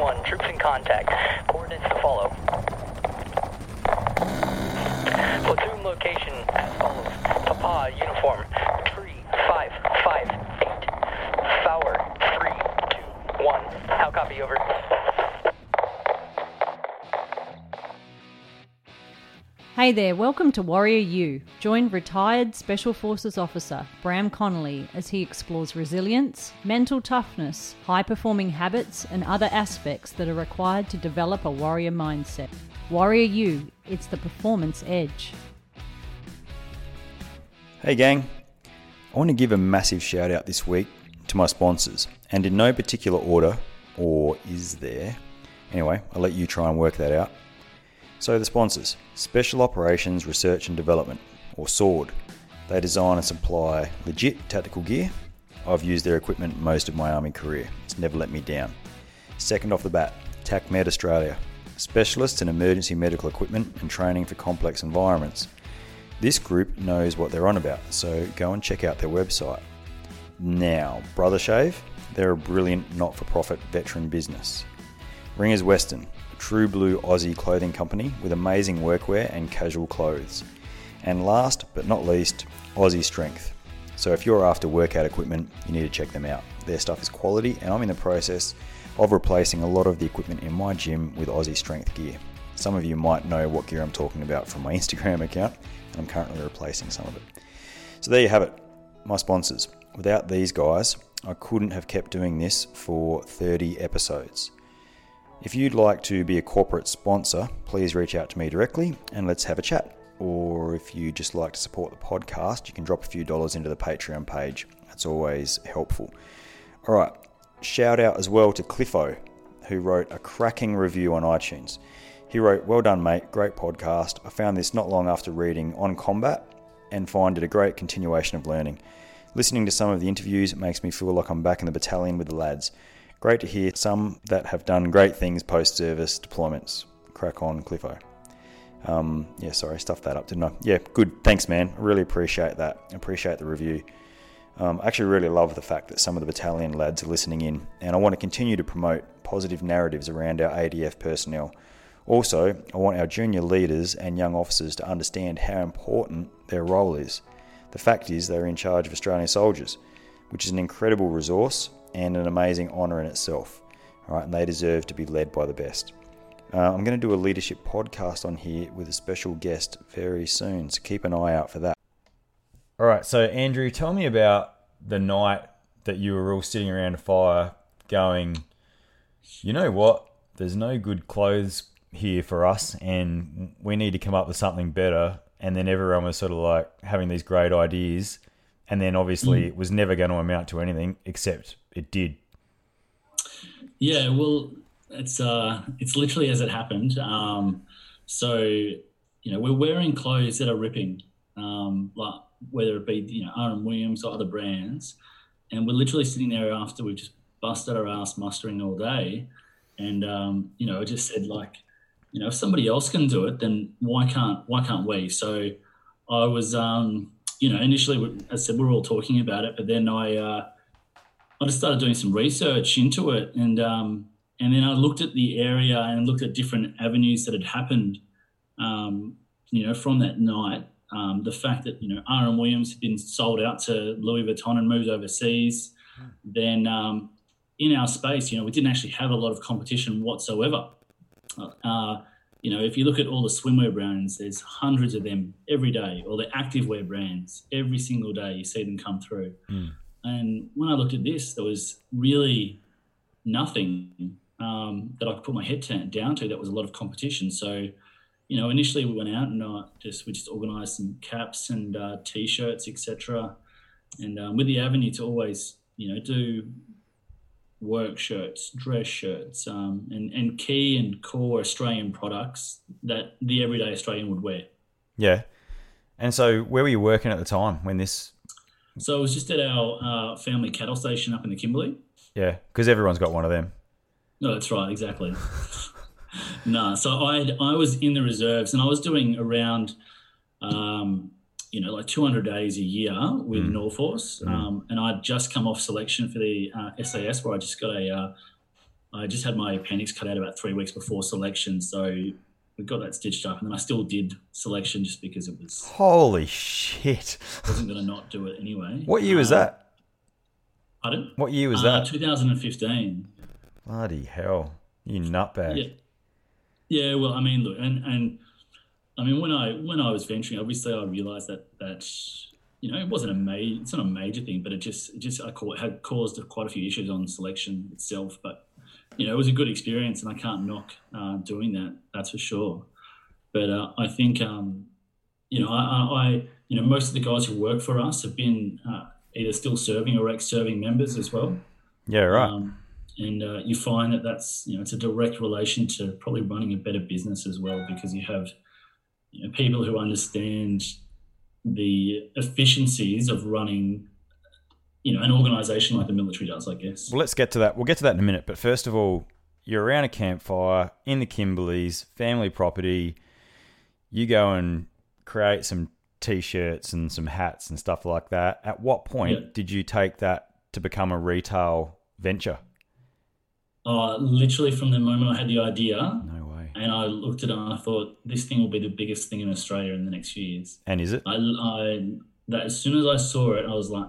1. Troops in contact. Coordinates to follow. Platoon location as follows. Papa, uniform. 3, 5, 5, 8. Fowler, 3, 2, 1. How copy, over. Hey there, welcome to Warrior U. Join retired Special Forces officer Bram Connolly as he explores resilience, mental toughness, high performing habits, and other aspects that are required to develop a warrior mindset. Warrior U, it's the performance edge. Hey, gang. I want to give a massive shout out this week to my sponsors, and in no particular order, or is there? Anyway, I'll let you try and work that out. So, the sponsors Special Operations Research and Development, or SORD. They design and supply legit tactical gear. I've used their equipment most of my Army career, it's never let me down. Second off the bat, TACMed Australia, specialists in emergency medical equipment and training for complex environments. This group knows what they're on about, so go and check out their website. Now, Brother Shave, they're a brilliant not for profit veteran business. Ringers Western, true blue Aussie clothing company with amazing workwear and casual clothes. And last but not least, Aussie Strength. So if you're after workout equipment, you need to check them out. Their stuff is quality, and I'm in the process of replacing a lot of the equipment in my gym with Aussie Strength gear. Some of you might know what gear I'm talking about from my Instagram account, and I'm currently replacing some of it. So there you have it, my sponsors. Without these guys, I couldn't have kept doing this for 30 episodes. If you'd like to be a corporate sponsor, please reach out to me directly and let's have a chat. Or if you just like to support the podcast, you can drop a few dollars into the Patreon page. That's always helpful. All right, shout out as well to Cliffo, who wrote a cracking review on iTunes. He wrote, Well done, mate, great podcast. I found this not long after reading On Combat and find it a great continuation of learning. Listening to some of the interviews makes me feel like I'm back in the battalion with the lads. Great to hear some that have done great things post service deployments. Crack on, Cliffo. Um, yeah, sorry, stuffed that up, didn't I? Yeah, good. Thanks, man. Really appreciate that. Appreciate the review. Um, I actually really love the fact that some of the battalion lads are listening in, and I want to continue to promote positive narratives around our ADF personnel. Also, I want our junior leaders and young officers to understand how important their role is. The fact is, they're in charge of Australian soldiers, which is an incredible resource and an amazing honour in itself. All right, and they deserve to be led by the best. Uh, I'm going to do a leadership podcast on here with a special guest very soon, so keep an eye out for that. All right, so Andrew, tell me about the night that you were all sitting around a fire going, you know what? There's no good clothes here for us, and we need to come up with something better. And then everyone was sort of like having these great ideas, and then obviously it was never going to amount to anything, except it did. Yeah, well, it's uh, it's literally as it happened. Um, so you know, we're wearing clothes that are ripping, um, like whether it be you know R.M. Williams or other brands, and we're literally sitting there after we've just busted our ass mustering all day, and um, you know, I just said like, you know, if somebody else can do it, then why can't why can't we? So I was, um, you know, initially, I said, we are all talking about it, but then I. Uh, I just started doing some research into it, and um, and then I looked at the area and looked at different avenues that had happened, um, you know, from that night. Um, the fact that you know R.M. Williams had been sold out to Louis Vuitton and moved overseas, then um, in our space, you know, we didn't actually have a lot of competition whatsoever. Uh, you know, if you look at all the swimwear brands, there's hundreds of them every day, or the activewear brands, every single day you see them come through. Mm. And when I looked at this, there was really nothing um, that I could put my head down to. That was a lot of competition. So, you know, initially we went out and uh, just we just organised some caps and uh, t-shirts, etc. And um, with the avenue to always, you know, do work shirts, dress shirts, um, and and key and core Australian products that the everyday Australian would wear. Yeah. And so, where were you working at the time when this? So I was just at our uh, family cattle station up in the Kimberley. Yeah, because everyone's got one of them. No, that's right, exactly. no, so I I was in the reserves and I was doing around, um, you know, like 200 days a year with Mm. Norforce, um, and I'd just come off selection for the uh, SAS where I just got a, uh, I just had my appendix cut out about three weeks before selection, so we got that stitched up, and then I still did selection just because it was Holy shit! wasn't going to not do it anyway. What year was Uh, that? Pardon? What year was Uh, that? 2015. Bloody hell! You nutbag. Yeah. Yeah, well, I mean, look, and and I mean, when I when I was venturing, obviously, I realised that that you know it wasn't a major, it's not a major thing, but it just it just I call, had caused quite a few issues on selection itself. But you know, it was a good experience, and I can't knock uh, doing that. That's for sure. But uh, I think um, you know, I, I, you know most of the guys who work for us have been uh, either still serving or ex-serving members as well. Yeah, right. Um, and uh, you find that that's you know it's a direct relation to probably running a better business as well because you have you know, people who understand the efficiencies of running you know an organization like the military does i guess Well, let's get to that. We'll get to that in a minute. But first of all, you're around a campfire in the Kimberleys, family property. You go and create some t-shirts and some hats and stuff like that. At what point Yeah. did you take that to become a retail venture? uh, literally from the moment i had the idea No way. and i looked at it and i thought this thing will be the biggest thing in australia in the next few years And is it? I, I that as soon as I saw it, I was like,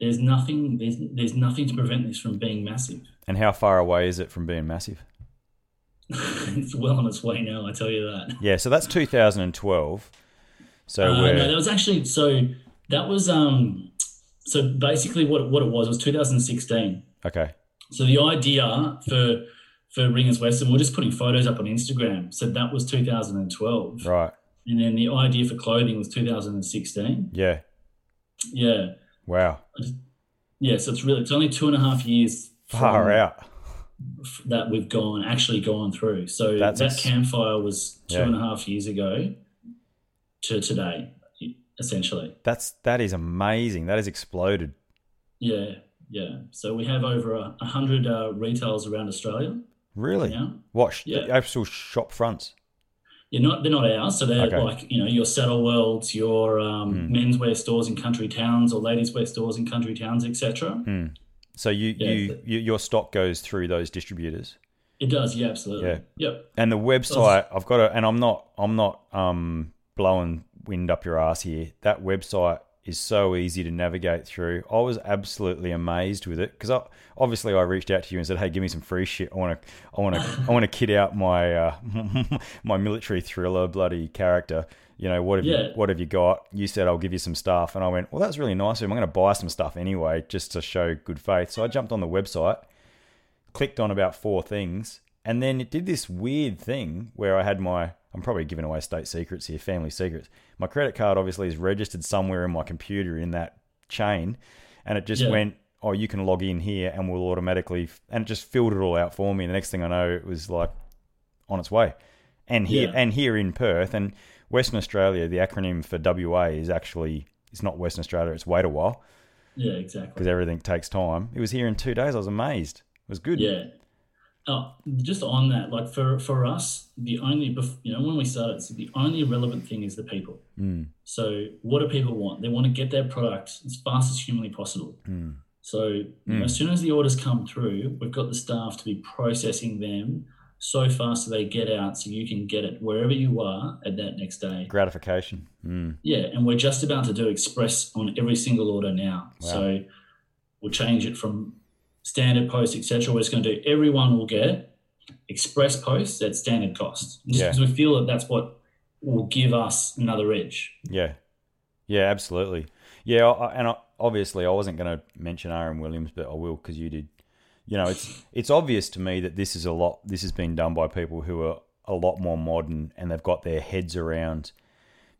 "There's nothing. There's there's nothing to prevent this from being massive." And how far away is it from being massive? it's well on its way now. I tell you that. Yeah, so that's 2012. So Uh, no, that was actually so. That was um. So basically, what what it was was 2016. okay. So the idea for for Ringers Western, we're just putting photos up on Instagram. So that was 2012, Right. and then the idea for clothing was 2016. Yeah. Yeah, Wow. yeah. So it's really it's only two and a half years. Far out. that we've gone actually gone through. So That's that ex- campfire was two Yeah. and a half years ago to today, essentially. That's that is amazing. That has exploded. Yeah, yeah. So we have over a, hundred uh, retails around Australia. Really? Yeah. What? Yeah. Actual shop fronts. You're not they're not ours, so they're Okay. Like you know your Saddleworlds, your um, menswear stores in country towns, or ladies' wear stores in country towns, etc. So you, Yeah, you, your stock goes through those distributors. It does, yeah, absolutely. Yeah. Yep. And the website, I've got to, and I'm not, I'm not um, blowing wind up your ass here. That website is so easy to navigate through. I was absolutely amazed with it because I, obviously I reached out to you and said, "Hey, give me some free shit. I want to, I want to, I want to kid out my uh, my military thriller bloody character. You know what have Yeah. you, what have you got?" You said, "I'll give you some stuff," and I went, "Well, that's really nice. of. I'm going to buy some stuff anyway, just to show good faith." So I jumped on the website clicked on about four things, and then it did this weird thing where I had my I'm probably giving away state secrets here, family secrets. My credit card obviously is registered somewhere in my computer in that chain, and it just Yeah. went, oh, you can log in here, and we'll automatically, and it just filled it all out for me. And the next thing I know, it was like on its way, and here Yeah. and here in Perth and Western Australia, the acronym for WA is actually it's not Western Australia, it's wait a while Yeah, exactly. because everything takes time. It was here in two days. I was amazed. It was good. Yeah. Oh, just on that, like for for us, the only you know when we started, so the only relevant thing is the people. Mm. So what do people want? They want to get their product as fast as humanly possible. Mm. So you know, as soon as the orders come through, we've got the staff to be processing them so fast that they get out, so you can get it wherever you are at that next day. gratification. Mm. Yeah, and we're just about to do express on every single order now. So we'll change it from standard post, etc. We're just going to do everyone will get express posts at standard cost, just Yeah. because we feel that that's what will give us another edge. Yeah, yeah, absolutely. Yeah, I, and I, obviously, I wasn't going to mention R.M. Williams, but I will because you did. You know, it's it's obvious to me that this is a lot. This has been done by people who are a lot more modern and they've got their heads around,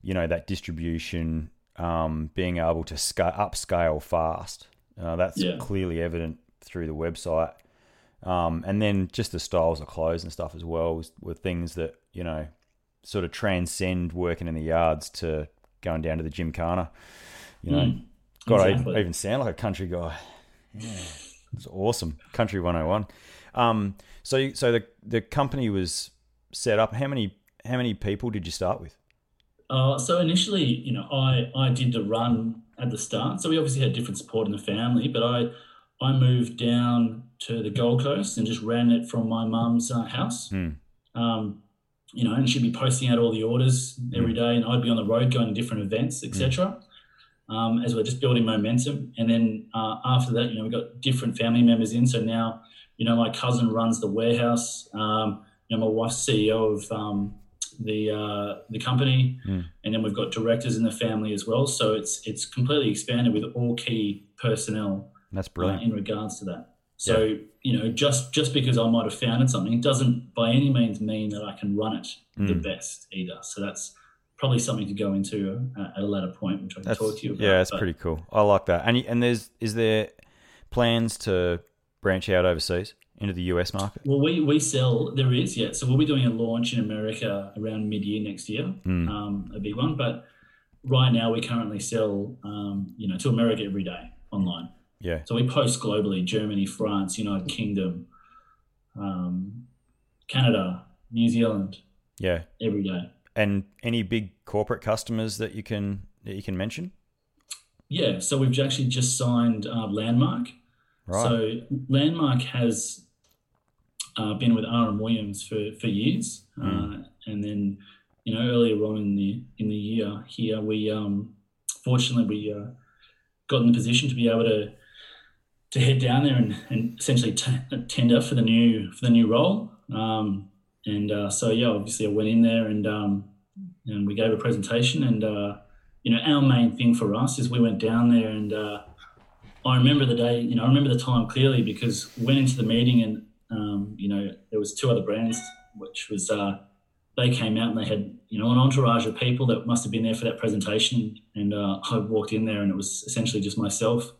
you know, that distribution, um, being able to scale upscale fast. Uh, that's Yeah. clearly evident through the website. Um, and then just the styles of clothes and stuff as well was, were things that you know sort of transcend working in the yards to going down to the gymkhana. You know, Mm, God, exactly. I, I even sound like a country guy. Yeah, it's awesome. Country 101. Um, so, so the the company was set up. How many how many people did you start with? Uh, so initially, you know, I, I did the run at the start. So we obviously had different support in the family, but I I moved down to the Gold Coast and just ran it from my mum's uh, house. Hmm. Um, you know, and she'd be posting out all the orders every day, and I'd be on the road going to different events, etc. Um, as we're just building momentum, and then uh, after that, you know, we got different family members in. So now, you know, my cousin runs the warehouse. Um, you know, my wife's CEO of um, the uh, the company, Hmm. and then we've got directors in the family as well. So it's it's completely expanded with all key personnel That's uh, brilliant. in regards to that. So you know, just just because I might have founded something doesn't by any means mean that I can run it the Mm. best either. So that's probably something to go into uh, at a later point, which I can That's, talk to you about. yeah, it's But- pretty cool. I like that. And and there's is there plans to branch out overseas into the US market? Well, we, we sell, there is, yeah. So we'll be doing a launch in America around mid year next year, Mm. um, a big one. But right now, we currently sell, um, you know, to America every day online. Yeah, So we post globally Germany, France, United Kingdom, um, Canada, New Zealand yeah. every day. And any big corporate customers that you can that you can mention? Yeah. So we've actually just signed uh, Landmark. Right. So Landmark has uh, been with R.M. Williams for, for years, Mm. uh, and then you know earlier on in the in the year here we um, fortunately we uh, got in the position to be able to to head down there and, and essentially t- tender for the new for the new role. Um, and uh, so yeah, obviously I went in there and um, and we gave a presentation and uh, you know our main thing for us is we went down there and uh, I remember the day you know I remember the time clearly because we went into the meeting and um, you know there was two other brands which was uh, they came out and they had you know an entourage of people that must have been there for that presentation and uh, I walked in there and it was essentially just myself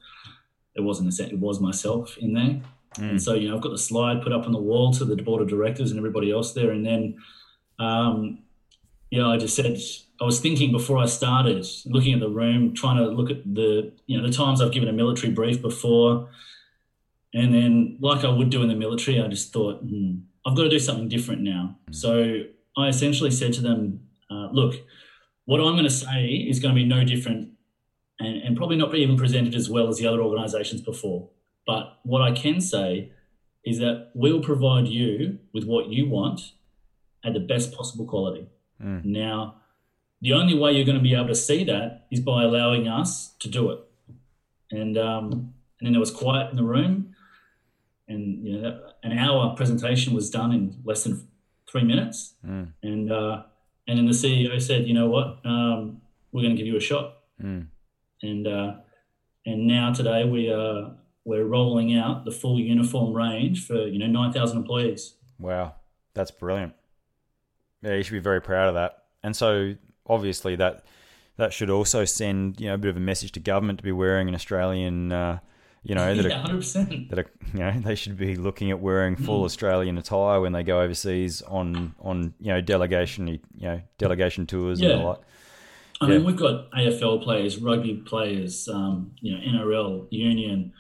it wasn't a set, it was myself in there and so, you know, I've got the slide put up on the wall to the board of directors and everybody else there. And then, um, yeah, I just said, I was thinking before I started, looking at the room, trying to look at the, you know, the times I've given a military brief before. And then, like I would do in the military, I just thought, hmm, I've got to do something different now. So I essentially said to them, uh, look, what I'm going to say is going to be no different and, and probably not even presented as well as the other organizations before. But what I can say is that we'll provide you with what you want at the best possible quality. Mm. Now, the only way you're going to be able to see that is by allowing us to do it. And um, and then there was quiet in the room, and you know that, an hour presentation was done in less than three minutes. Mm. And uh, and then the CEO said, you know what, um, we're going to give you a shot Mm. And uh, and now today we are we're rolling out the full uniform range for you know nine thousand employees. Wow, that's brilliant. Yeah, you should be very proud of that. And so, obviously, that that should also send you know a bit of a message to government to be wearing an Australian, uh, you know, that yeah, are, hundred percent. that are, you know they should be looking at wearing full Australian attire when they go overseas on on you know delegation you know delegation tours and Yeah. the like. I Yeah. mean, we've got AFL players, rugby players, um, you know, NRL, Union,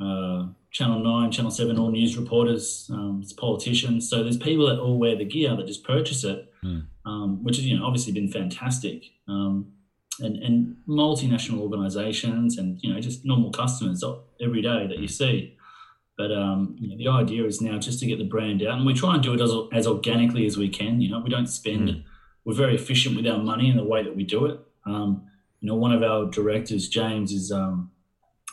uh, Channel Nine, Channel Seven, all news reporters, um, it's politicians. So there's people that all wear the gear that just purchase it, Hmm. um, which has you know obviously been fantastic. Um, and, and multinational organisations and you know just normal customers every day that you see. But um, you know, the idea is now just to get the brand out, and we try and do it as, as organically as we can. You know, we don't spend. We're very efficient with our money in the way that we do it. Um, you know, one of our directors, James, is um,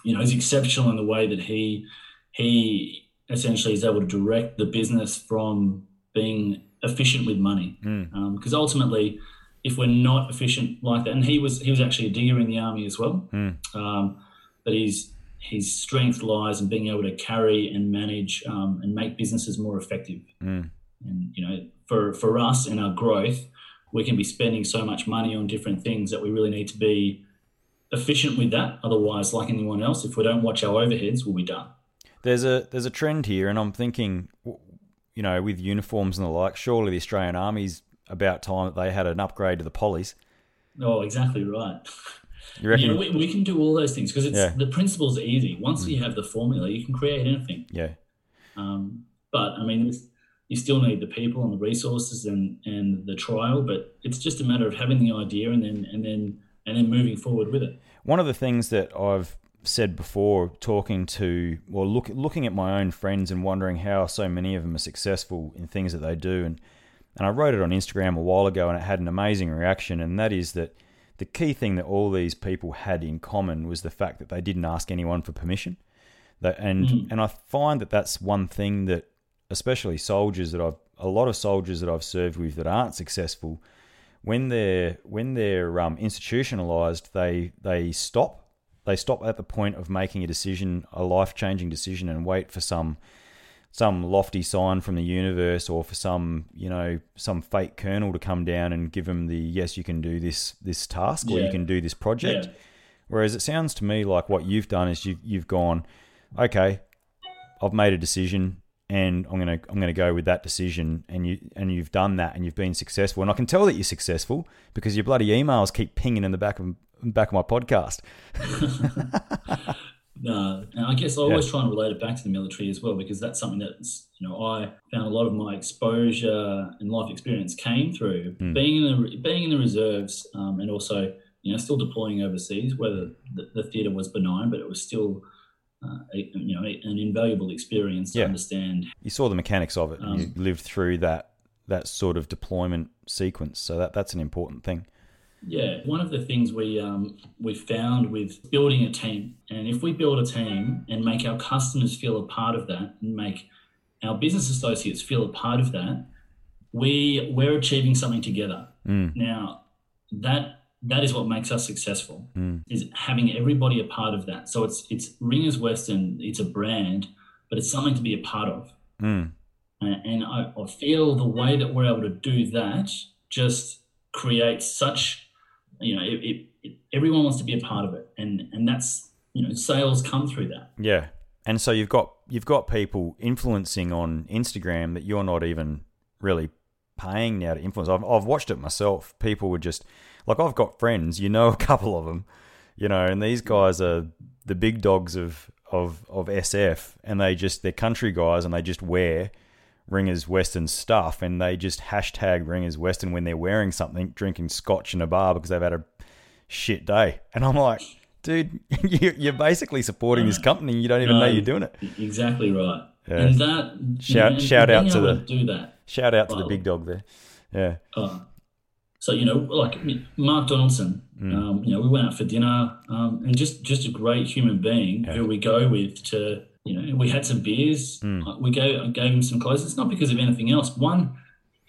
you know, is exceptional in the way that he he essentially is able to direct the business from being efficient with money. Mm. Because ultimately, if we're not efficient like that, and he was he was actually a digger in the army as well, Mm. um, but his his strength lies in being able to carry and manage um, and make businesses more effective. Mm. And you know, for for us and our growth, we can be spending so much money on different things that we really need to be efficient with that. Otherwise, like anyone else, if we don't watch our overheads, we'll be done. there's a there's a trend here, and I'm thinking, you know, with uniforms and the like, surely the Australian Army's about time that they had an upgrade to the polys. Oh, exactly right. You reckon? You know, we, we can do all those things because it's Yeah. the principle's easy. Once you have the formula, you can create anything. yeah, Um, but I mean, you still need the people and the resources and, and the trial. But it's just a matter of having the idea and then and then and then moving forward with it. One of the things that I've said before, talking to well, look, looking at my own friends and wondering how so many of them are successful in things that they do, and and I wrote it on Instagram a while ago, and it had an amazing reaction, and that is that the key thing that all these people had in common was the fact that they didn't ask anyone for permission. That and mm. and I find that that's one thing that, especially soldiers that I've a lot of soldiers that I've served with that aren't successful, when they're when they're um, institutionalized, they they stop. They stop at the point of making a decision, a life changing decision, and wait for some some lofty sign from the universe or for some you know some fake colonel to come down and give them the yes you can do this this task or you can do this project Yeah. whereas it sounds to me like what you've done is you you've gone okay I've made a decision and I'm gonna I'm gonna go with that decision and you and you've done that and you've been successful. And I can tell that you're successful because your bloody emails keep pinging in the back of back of my podcast. No, and I guess I always try and relate it back to the military as well because that's something that's you know I found a lot of my exposure and life experience came through being in the being in the reserves um, and also you know still deploying overseas. Whether the, the theatre was benign, but it was still uh, a, you know an invaluable experience to Yeah. understand. you saw the mechanics of it and you Um, lived through that that sort of deployment sequence so that that's an important thing Yeah, one of the things we um, we found with building a team, and if we build a team and make our customers feel a part of that, and make our business associates feel a part of that, we we're achieving something together. Now, that that is what makes us successful. Is having everybody a part of that. So it's it's Ringers Western. It's a brand, but it's something to be a part of. mm. And and I, I feel the way that we're able to do that just creates such, you know, it, it, it, everyone wants to be a part of it, and and that's you know, sales come through that. yeah and so you've got you've got people influencing on instagram that you're not even really paying now to influence i've, I've watched it myself people would just like i've got friends you know a couple of them you know and these guys are the big dogs of of of sf and they just they're country guys and they just wear Ringers Western stuff, and they just hashtag Ringers Western when they're wearing something, drinking scotch in a bar because they've had a shit day. And I'm like, dude, you- you're basically supporting this company. You don't even know you're doing it. Exactly right. Yeah. And that you Shout- know, shout out to the- do that. Shout out to the big dog there. Yeah. Uh, so you know, like Mark Donaldson, Mm. um, you know, we went out for dinner, um, and just just a great human being who we go with to, you know, we had some beers. Mm. We gave I gave him some clothes. It's not because of anything else. One,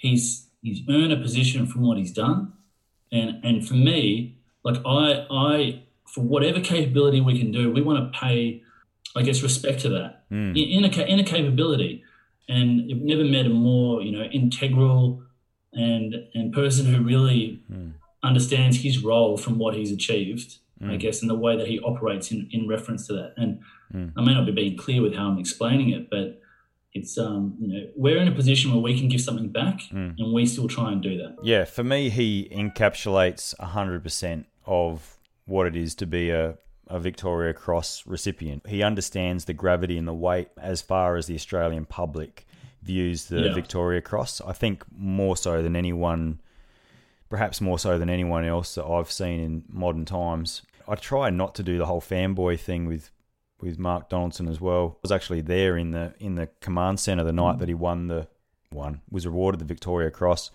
he's he's earned a position from what he's done, and and for me, like I I for whatever capability we can do, we want to pay, I guess, respect to that Mm. in, in a in a capability. And you've never met a more you know integral and and person who really hmm. understands his role from what he's achieved. I hmm. guess and the way that he operates in, in reference to that. And hmm. I may not be being clear with how I'm explaining it, but it's um you know we're in a position where we can give something back, and we still try and do that. Yeah, for me, he encapsulates 100% of what it is to be a, a Victoria Cross recipient. He understands the gravity and the weight as far as the Australian public views the Yeah. Victoria Cross. I think more so than anyone, perhaps more so than anyone else that I've seen in modern times. I try not to do the whole fanboy thing with with Mark Donaldson as well. I was actually there in the in the command center the night that he won the one was awarded the Victoria Cross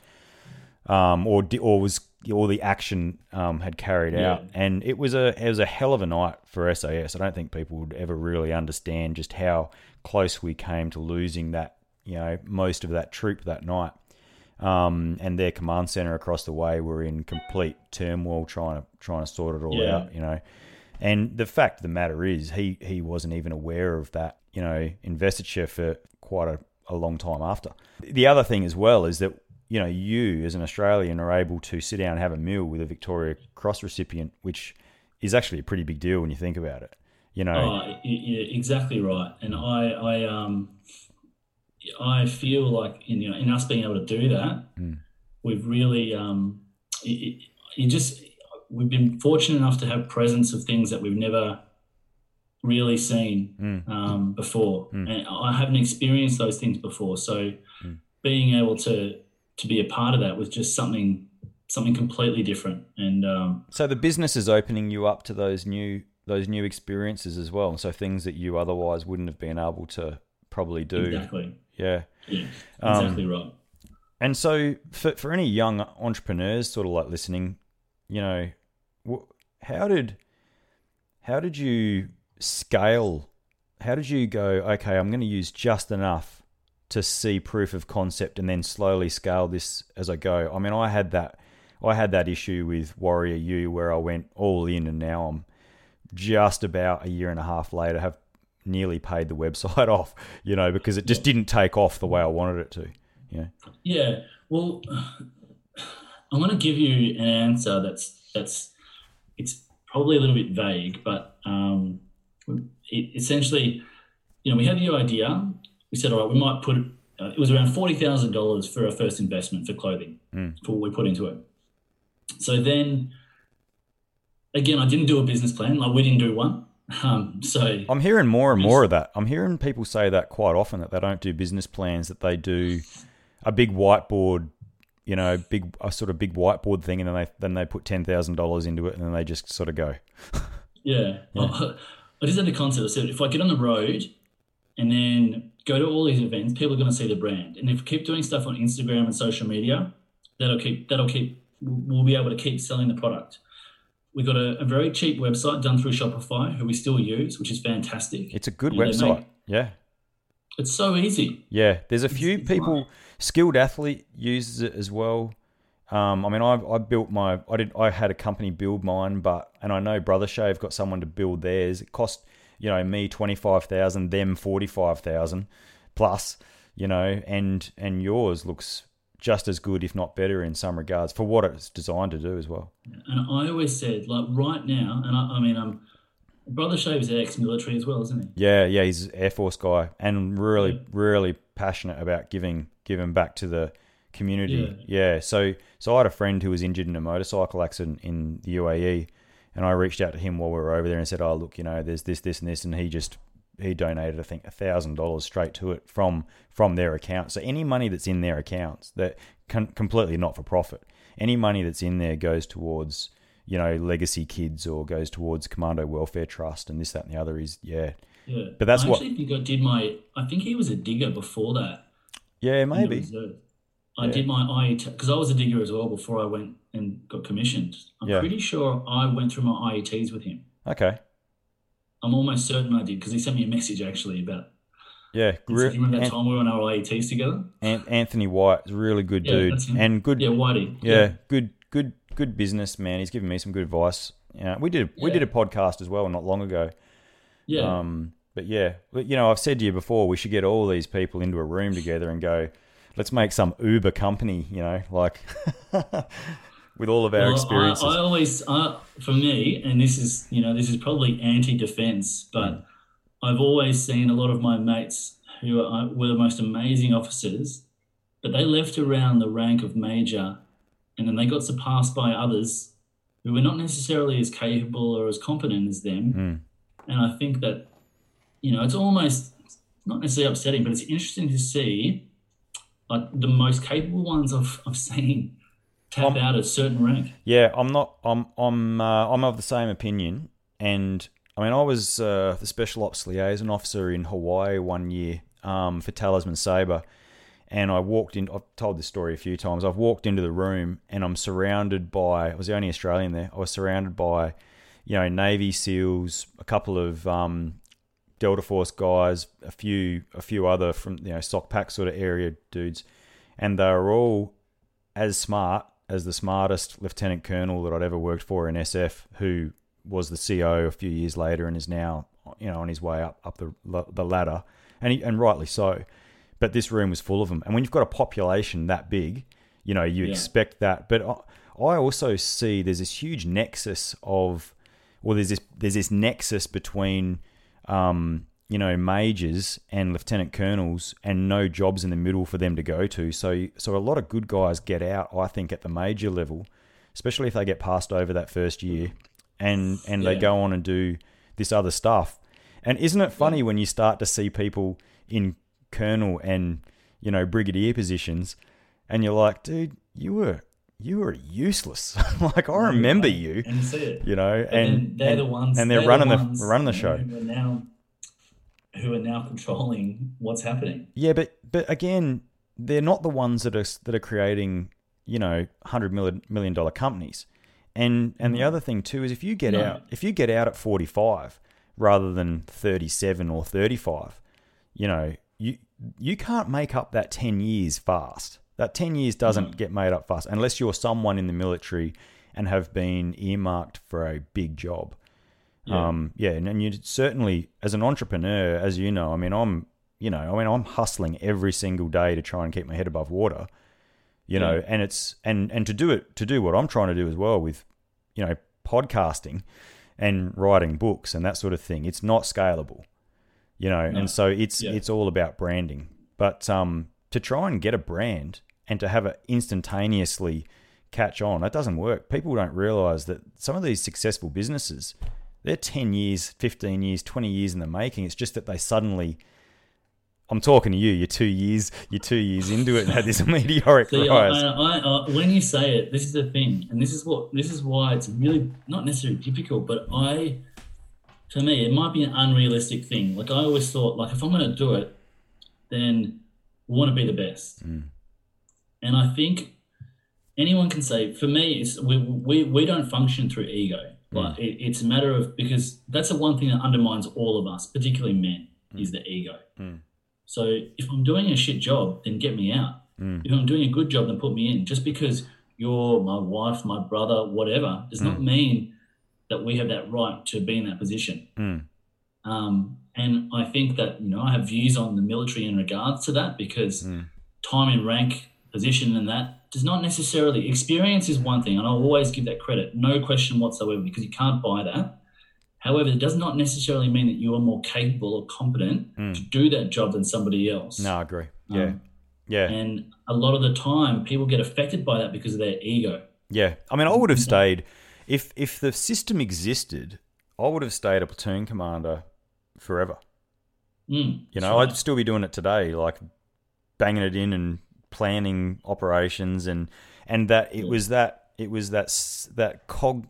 um, or or was or the action um, had carried Yeah. out, and it was a it was a hell of a night for SAS. I don't think people would ever really understand just how close we came to losing that you know most of that troop that night. Um, and their command center across the way were in complete turmoil, trying to trying to sort it all Yeah. out. You know, and the fact of the matter is, he he wasn't even aware of that. You know, investiture for quite a, a long time after. The other thing as well is that you know you as an Australian are able to sit down and have a meal with a Victoria Cross recipient, which is actually a pretty big deal when you think about it. You know, Oh, yeah, exactly right. And I, I, um, I feel like in you know, in us being able to do that, we've really, um, it, it, you just we've been fortunate enough to have presence of things that we've never really seen um, before, and I haven't experienced those things before. So, being able to to be a part of that was just something something completely different, and um, so the business is opening you up to those new those new experiences as well. So things that you otherwise wouldn't have been able to probably do. exactly, Yeah. yeah, Um, exactly right. And so, for for any young entrepreneurs, sort of like listening, you know, how did how did you scale? How did you go? Okay, I'm going to use just enough to see proof of concept, and then slowly scale this as I go. I mean, I had that I had that issue with Warrior U where I went all in, and now I'm just about a year and a half later have nearly paid the website off, you know, because it just didn't take off the way I wanted it to. You know? Yeah, well, I'm going to give you an answer that's that's it's probably a little bit vague, but um, it, essentially, you know, we had the idea. We said, all right, we might put it. Uh, it was around forty thousand dollars for our first investment for clothing for what we put into it. So then, again, I didn't do a business plan. Like we didn't do one. Um, so I'm hearing more and more of that. I'm hearing people say that quite often that they don't do business plans, that they do a big whiteboard, you know, big a sort of big whiteboard thing, and then they then they put ten thousand dollars into it, and then they just sort of go. Yeah. I, I just had a concept. I said, if I get on the road and then go to all these events, people are going to see the brand. And if we keep doing stuff on Instagram and social media, that'll keep, that'll keep, we'll be able to keep selling the product. We got a, a very cheap website done through Shopify, who we still use, which is fantastic. It's a good You know, website. make- yeah, It's so easy. yeah. There's a few it's people. Skilled athlete uses it as well. Um, I mean, I I built my I did I had a company build mine, but and I know Brother Shave got someone to build theirs. It cost you know me twenty five thousand, them forty five thousand plus, you know, and and yours looks just as good, if not better, in some regards for what it's designed to do as well. And I always said, like right now, and I, I mean, um, Brother Shave's ex-military as well, isn't he? Yeah, yeah, he's an Air Force guy and really, really passionate about giving giving back to the community. Yeah. So so I had a friend who was injured in a motorcycle accident in the UAE, and I reached out to him while we were over there and said, "Oh, look, you know, there's this, this, and this," and he just he donated, I think, a thousand dollars straight to it from from their account. So any money that's in their accounts that completely not for profit, any money that's in there goes towards you know legacy kids or goes towards Commando Welfare Trust and this, that, and the other. Is yeah, Yeah. But that's I what- actually think I did my. I think he was a digger before that. yeah, maybe. I did my IET because I was a digger as well before I went and got commissioned. I'm Yeah. pretty sure I went through my IETs with him. Okay. I'm almost certain I did because he sent me a message actually about. Yeah, remember that An- time we were on our IETs together? An- Anthony White is really good Yeah, dude and good. Yeah, Whitey. yeah, good, good, good business man. He's given me some good advice. Yeah, we did we did a podcast as well not long ago. yeah. Um, but yeah, you know, I've said to you before, we should get all these people into a room together and go, let's make some Uber company. You know, like with all of our Well, experiences. I, I always, uh, for me, and this is, you know, this is probably anti-defense, but. I've always seen a lot of my mates who are, were the most amazing officers, but they left around the rank of major, and then they got surpassed by others who were not necessarily as capable or as competent as them. Mm. And I think that, you know, it's almost not necessarily upsetting, but it's interesting to see, like the most capable ones I've, I've seen tap out at a certain rank. Yeah, I'm not. I'm. I'm. Uh, I'm of the same opinion. And I mean, I was uh, the special ops liaison officer in Hawaii one year um, for Talisman Sabre, and I walked in. I've told this story a few times. I've walked into the room, and I'm surrounded by. I was the only Australian there. I was surrounded by, you know, Navy SEALs, a couple of um, Delta Force guys, a few, a few other from you know SOCPAC sort of area dudes, and they were all as smart as the smartest lieutenant colonel that I'd ever worked for in SF, who was the CO a few years later and is now you know on his way up up the the ladder, and he, and rightly so. But this room was full of them, and when you've got a population that big, you know you Yeah. expect that. But I, I also see there's this huge nexus of, well, there's this there's this nexus between um, you know, majors and lieutenant colonels, and no jobs in the middle for them to go to. So, so a lot of good guys get out, I think, at the major level, especially if they get passed over that first year, and and they go on and do this other stuff. And isn't it funny when you start to see people in colonel and you know brigadier positions, and you're like, dude, you were you were useless. like I remember you, and you see it. you know, then and they're and, the ones, and they're, the running the, ones running the show. Now, who are now controlling what's happening. Yeah, but but again, they're not the ones that are that are creating you know hundred million million dollar companies. And and the mm. other thing too is if you get No. out if you get out at forty five rather than thirty seven or thirty five, you know you you can't make up that ten years fast. That ten years doesn't get made up fast unless you're someone in the military and have been earmarked for a big job. Yeah. Um, yeah, and, and you certainly, as an entrepreneur, as you know, I mean, I'm, you know, I mean, I'm hustling every single day to try and keep my head above water, you know, and it's and and to do it to do what I'm trying to do as well with, you know, podcasting and writing books and that sort of thing. It's not scalable, you know, No. and so it's Yeah. it's all about branding. But um, to try and get a brand and to have it instantaneously catch on, that doesn't work. People don't realize that some of these successful businesses, they're 10 years, 15 years, 20 years in the making. It's just that they suddenly, I'm talking to you, you're two years, you're two years into it and had this meteoric See, I, rise. I, I, when you say it, this is the thing, and this is what this is why it's really not necessarily difficult, but I, for me, it might be an unrealistic thing. Like I always thought, like if I'm going to do it, then want to be the best, Mm. and I think anyone can say. For me, it's we we, we don't function through ego. Like Mm. it, it's a matter of because that's the one thing that undermines all of us, particularly men, Mm. is the ego. So if I'm doing a shit job, then get me out. Mm. If I'm doing a good job, then put me in. Just because you're my wife, my brother, whatever, does Mm. not mean that we have that right to be in that position. Mm. Um, and I think that you know I have views on the military in regards to that because Mm. time in rank, position, and that does not necessarily experience is one thing, and I'll always give that credit, no question whatsoever, because you can't buy that. However, it does not necessarily mean that you are more capable or competent to do that job than somebody else. Mm. No, I agree. Yeah. Um, yeah. And a lot of the time, people get affected by that because of their ego. Yeah, I mean, I would have stayed if if the system existed. I would have stayed a platoon commander forever. Mm, You know, right. I'd still be doing it today, like banging it in and planning operations, and and that it was that it was that that cog,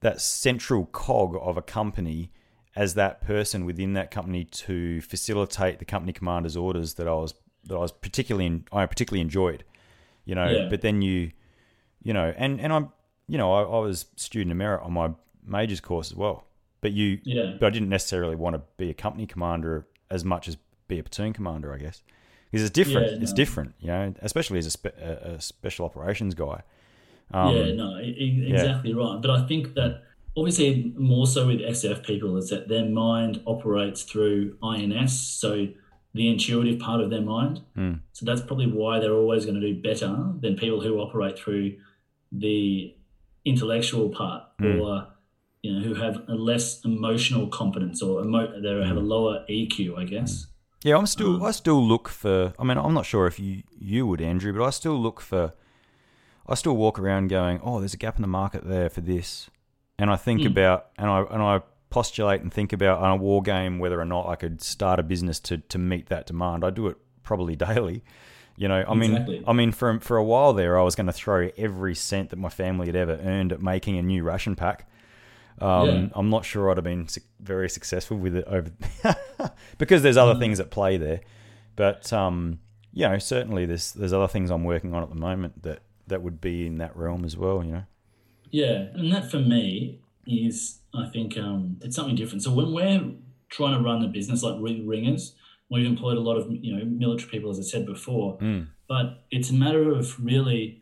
that central cog of a company as that person within that company to facilitate the company commander's orders that I was that I was particularly in, I particularly enjoyed. You know, Yeah. but then you you know, and and I'm, you know, I, I was student of merit on my majors course as well. But you, Yeah. but I didn't necessarily want to be a company commander as much as be a platoon commander, I guess, because it's different. Yeah, It's no. different, you know, especially as a, spe- a, special operations guy. Um, yeah, no, e- exactly right. But I think that obviously more so with SF people is that their mind operates through INS, so the intuitive part of their mind. Mm. So that's probably why they're always going to do better than people who operate through the intellectual part Mm. or you know who have a less emotional competence or emo- they have a lower EQ, I guess. Yeah, I'm still. Um, I still look for. I mean, I'm not sure if you you would, Andrew, but I still look for. I still walk around going, "Oh, there's a gap in the market there for this," and I think hmm. about and I and I postulate and think about on a war game whether or not I could start a business to to meet that demand. I do it probably daily. You know, I mean, Exactly. I mean, for for a while there, I was going to throw every cent that my family had ever earned at making a new ration pack. Um, Yeah. I'm not sure I'd have been su- very successful with it over because there's other things at play there. But um, you know, certainly there's there's other things I'm working on at the moment that that would be in that realm as well. You know. Yeah, and that for me is, I think, um, it's something different. So when we're trying to run a business like Ringers, we've employed a lot of you know military people, as I said before. Mm. But it's a matter of really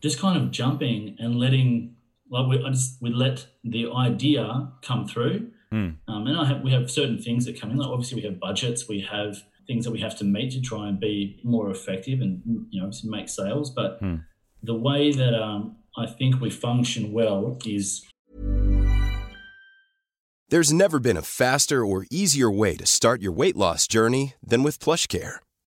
just kind of jumping and letting, like we, I just we let the idea come through. Mm. Um, and I have we have certain things that come in. Like obviously, we have budgets, we have things that we have to meet to try and be more effective and you know to make sales. But Mm. the way that um, I think we function well is There's never been a faster or easier way to start your weight loss journey than with PlushCare.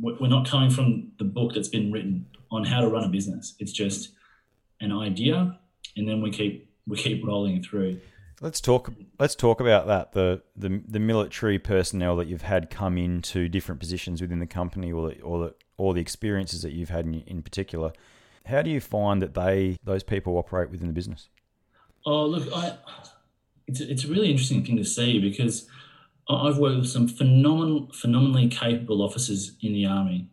we're not coming from the book that's been written on how to run a business it's just an idea and then we keep we keep rolling it through Let's talk. Let's talk about that. The, the the military personnel that you've had come into different positions within the company, or the, or the, or the experiences that you've had in, in particular. How do you find that they those people operate within the business? oh look i it's, it's a really interesting thing to see because i've worked with some phenomenal phenomenally capable officers in the army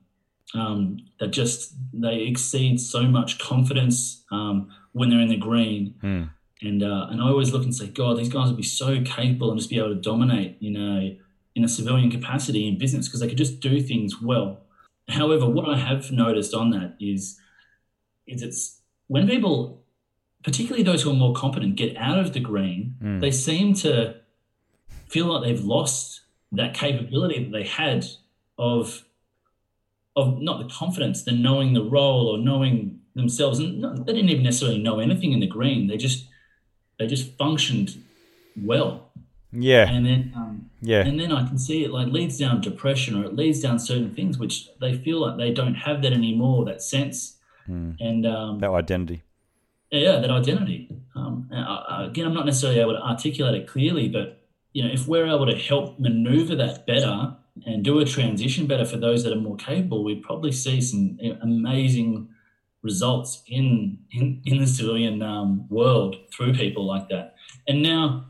um, that just they exceed so much confidence um, when they're in the green Hmm. and uh, and I always look and say, God, these guys would be so capable and just be able to dominate you know, in a civilian capacity in business because they could just do things well. However, what I have noticed on that is is it's when people, particularly those who are more competent, get out of the green, Mm. they seem to feel like they've lost that capability that they had of of not the confidence, the knowing the role or knowing themselves. And not, they didn't even necessarily know anything in the green. They just they just functioned well. Yeah, And then um, yeah, and then I can see it like leads down depression or it leads down certain things which they feel like they don't have that anymore, that sense. And um, that identity. yeah, that identity. Um, again, I'm not necessarily able to articulate it clearly, but you know, if we're able to help maneuver that better and do a transition better for those that are more capable, we'd probably see some amazing results in in, in the civilian um, world through people like that. And now,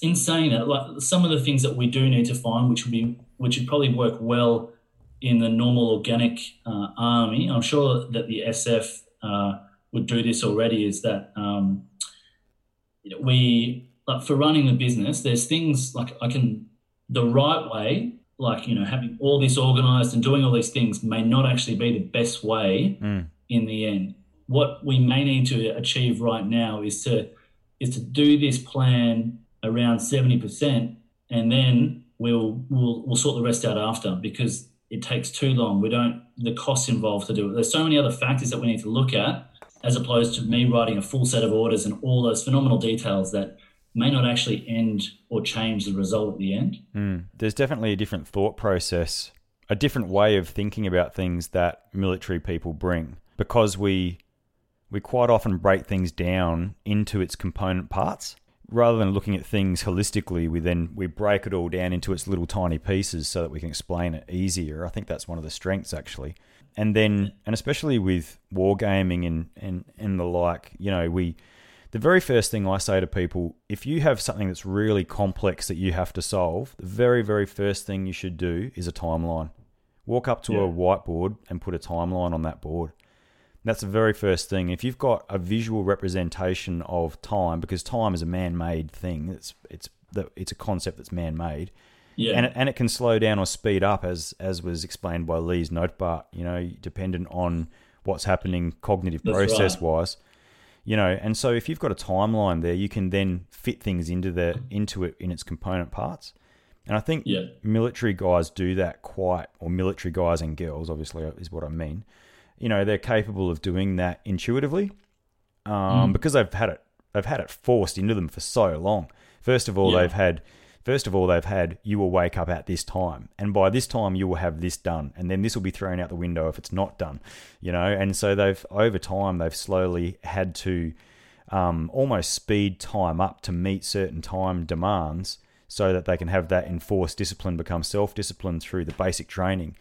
in saying that, like some of the things that we do need to find, which would be which would probably work well in the normal organic uh, army. I'm sure that the SF uh, would do this already. Is that um, we like for running the business? There's things like I can the right way, like you know, having all this organized and doing all these things may not actually be the best way Mm. in the end. What we may need to achieve right now is to is to do this plan around seventy percent, and then we'll we'll we'll sort the rest out after because it takes too long. We don't the costs involved to do it. There's so many other factors that we need to look at, as opposed to me writing a full set of orders and all those phenomenal details that may not actually end or change the result at the end. Mm. There's definitely a different thought process, a different way of thinking about things that military people bring because we we quite often break things down into its component parts rather than looking at things holistically we then we break it all down into its little tiny pieces so that we can explain it easier i think that's one of the strengths actually and then and especially with wargaming and and and the like you know we the very first thing I say to people, if you have something that's really complex that you have to solve, the very, very first thing you should do is a timeline. Walk up to a whiteboard and put a timeline on that board. That's the very first thing. If you've got a visual representation of time, because time is a man-made thing, it's it's the, it's a concept that's man-made, Yeah. and it, and it can slow down or speed up as as was explained by Lee's notebook. You know, dependent on what's happening cognitive That's process right. wise. You know, and so if you've got a timeline there, you can then fit things into the into it in its component parts. And I think Yeah. military guys do that quite, or military guys and girls, obviously, is what I mean. You know, they're capable of doing that intuitively um, because they've had it. They've had it forced into them for so long. First of all, Yeah. they've had. First of all, they've had you will wake up at this time, and by this time you will have this done, and then this will be thrown out the window if it's not done, you know. And so they've over time they've slowly had to um, almost speed time up to meet certain time demands, so that they can have that enforced discipline become self discipline through the basic training,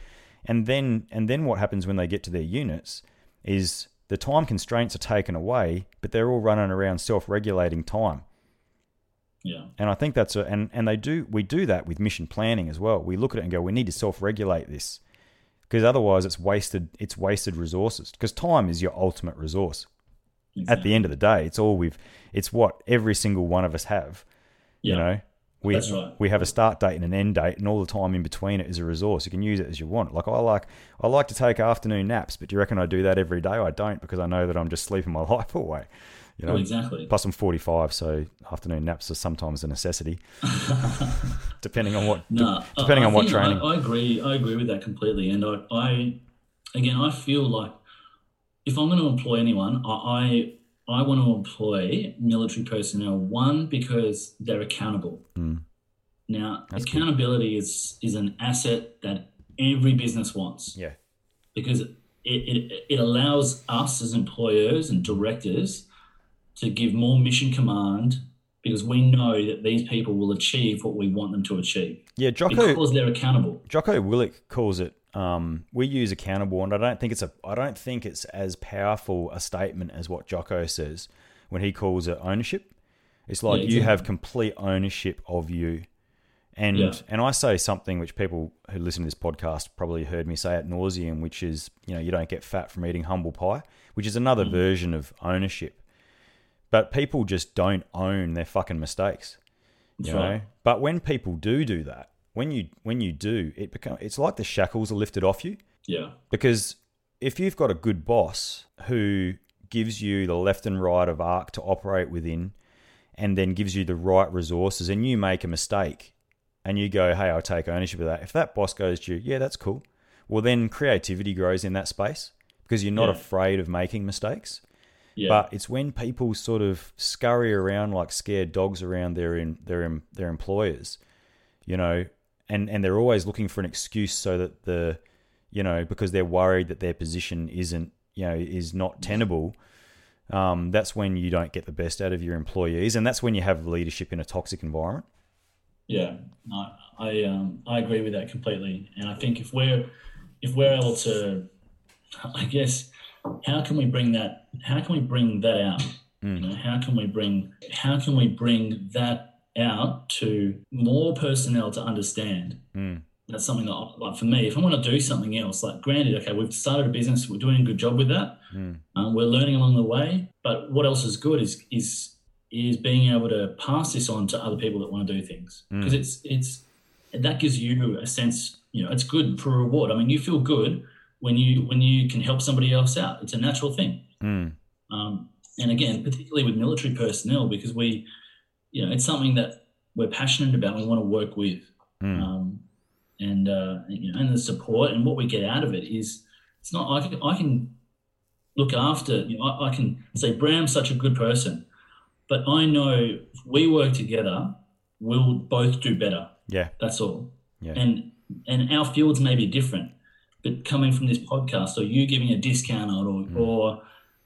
and then and then what happens when they get to their units is the time constraints are taken away, but they're all running around self regulating time. Yeah. And I think that's a, and, and they do we do that with mission planning as well. We look at it and go, we need to self-regulate this because otherwise it's wasted it's wasted resources because time is your ultimate resource. At the end of the day, it's all we've it's what every single one of us have. Yeah. You know, we That's right. we have a start date and an end date, and all the time in between it is a resource. You can use it as you want. Like I like I like to take afternoon naps, but do you reckon I do that every day? I don't because I know that I'm just sleeping my life away. You know, Well, exactly. Plus, I'm 45, so afternoon naps are sometimes a necessity, depending on what No, depending I- on what training. I, I agree. I agree with that completely. And I, I, again, I feel like if I'm going to employ anyone, I, I, I want to employ military personnel. One because they're accountable. Mm. Now, That's good. accountability is is an asset that every business wants yeah, because it, it, it allows us as employers and directors to give more mission command because we know that these people will achieve what we want them to achieve yeah. Jocko because they're accountable. Jocko Willink calls it. Um, we use accountable, and I don't think it's a. I don't think it's as powerful a statement as what Jocko says when he calls it ownership. It's like Yeah, you have complete ownership of you, and Yeah. and I say something which people who listen to this podcast probably heard me say at nauseum, which is you know you don't get fat from eating humble pie, which is another Mm. version of ownership. But people just don't own their fucking mistakes you know? but when people do do that when you when you do it become it's like the shackles are lifted off you. Yeah. because if you've got a good boss who gives you the left and right of arc to operate within and then gives you the right resources and you make a mistake and you go hey i'll take ownership of that. If that boss goes to you yeah that's cool. Well then creativity grows in that space because you're not Yeah. afraid of making mistakes Yeah. but it's when people sort of scurry around like scared dogs around their in, their their employers, you know, and and they're always looking for an excuse so that the, you know, because they're worried that their position isn't, you know, is not tenable. Um, that's when you don't get the best out of your employees, and that's when you have leadership in a toxic environment. Yeah, I I, um, I agree with that completely, and I think if we're if we're able to, I guess, how can we bring that? How can we bring that out? You know, how can we bring how can we bring that out to more personnel to understand? Mm. That's something that, like for me, if I want to do something else, like granted, okay, we've started a business, we're doing a good job with that, Mm. um, we're learning along the way. But what else is good is is is being able to pass this on to other people that want to do things because it's it's that gives you a sense. You know, it's good for reward. I mean, you feel good when you when you can help somebody else out. It's a natural thing. Mm. Um, and again, particularly with military personnel, because we, you know, it's something that we're passionate about. and We want to work with, Mm. um, and uh, you know, and the support and what we get out of it is it's not. I can, I can look after. You know, I, I can say Bram's such a good person, but I know if we work together, we'll both do better. Yeah, That's all. yeah, And and our fields may be different, but coming from this podcast, or you giving a discount on, or, Mm. or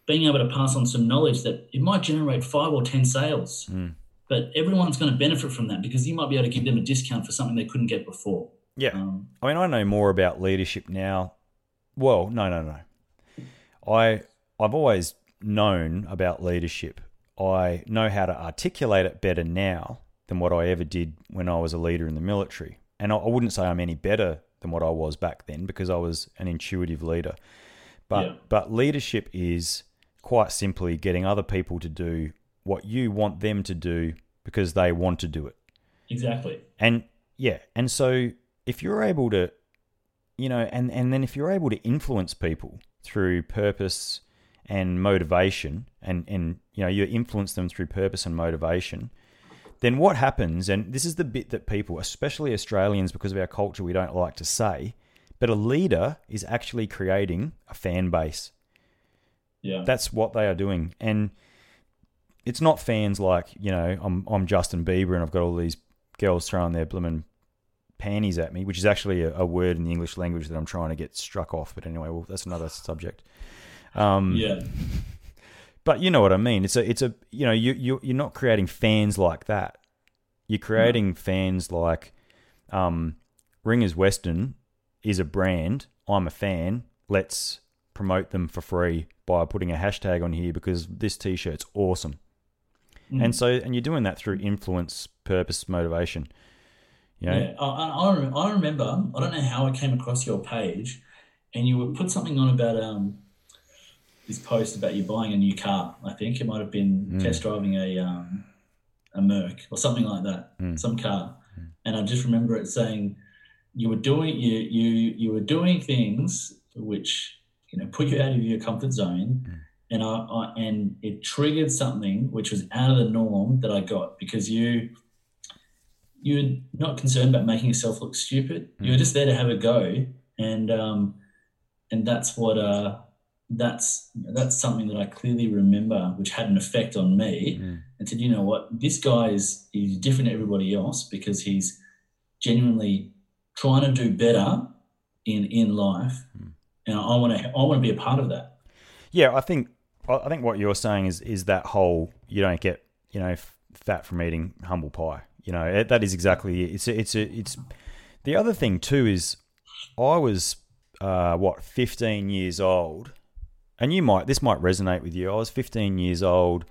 being able to pass on some knowledge that it might generate five or ten sales, Mm. but everyone's going to benefit from that because you might be able to give them a discount for something they couldn't get before. yeah. Um, I mean, I know more about leadership now. Well, no, no, no. I I've always known about leadership. I know how to articulate it better now than what I ever did when I was a leader in the military. And I, I wouldn't say I'm any better than what I was back then because I was an intuitive leader. But Yeah. but leadership is quite simply getting other people to do what you want them to do because they want to do it. exactly. And yeah, and so if you're able to, you know, and and then if you're able to influence people through purpose and motivation, and and you know you influence them through purpose and motivation, then what happens? And this is the bit that people, especially Australians, because of our culture, we don't like to say. But a leader is actually creating a fan base. Yeah. That's what they are doing, and it's not fans like you know I'm I'm Justin Bieber and I've got all these girls throwing their blooming panties at me, which is actually a, a word in the English language that I'm trying to get struck off. But anyway, well, that's another subject. Um, yeah. But you know what I mean. It's a it's a you know you you you're not creating fans like that. You're creating fans like um, Ringers Western is a brand. I'm a fan. Let's promote them for free by putting a hashtag on here because this t-shirt's awesome. And so and you're doing that through influence, purpose, motivation. You know? Yeah, I, I, I I remember. I don't know how I came across your page, and you would put something on about um this post about you buying a new car. I think it might have been Mm. test driving a um a Merc or something like that, some car, and I just remember it saying, "You were doing you you you were doing things which you know put you out of your comfort zone." And I, I and it triggered something which was out of the norm that I got because you you're not concerned about making yourself look stupid. You're just there to have a go, and um, and that's what uh, that's that's something that I clearly remember, which had an effect on me, and said, you know what, this guy is is different to everybody else because he's genuinely trying to do better in in life, and I want to I want to be a part of that. Yeah, I think I think what you're saying is is that whole you don't get you know fat from eating humble pie. You know it, that is exactly it. It's a, it's a, it's the other thing too is I was uh, what 15 years old, and you might this might resonate with you. I was 15 years old,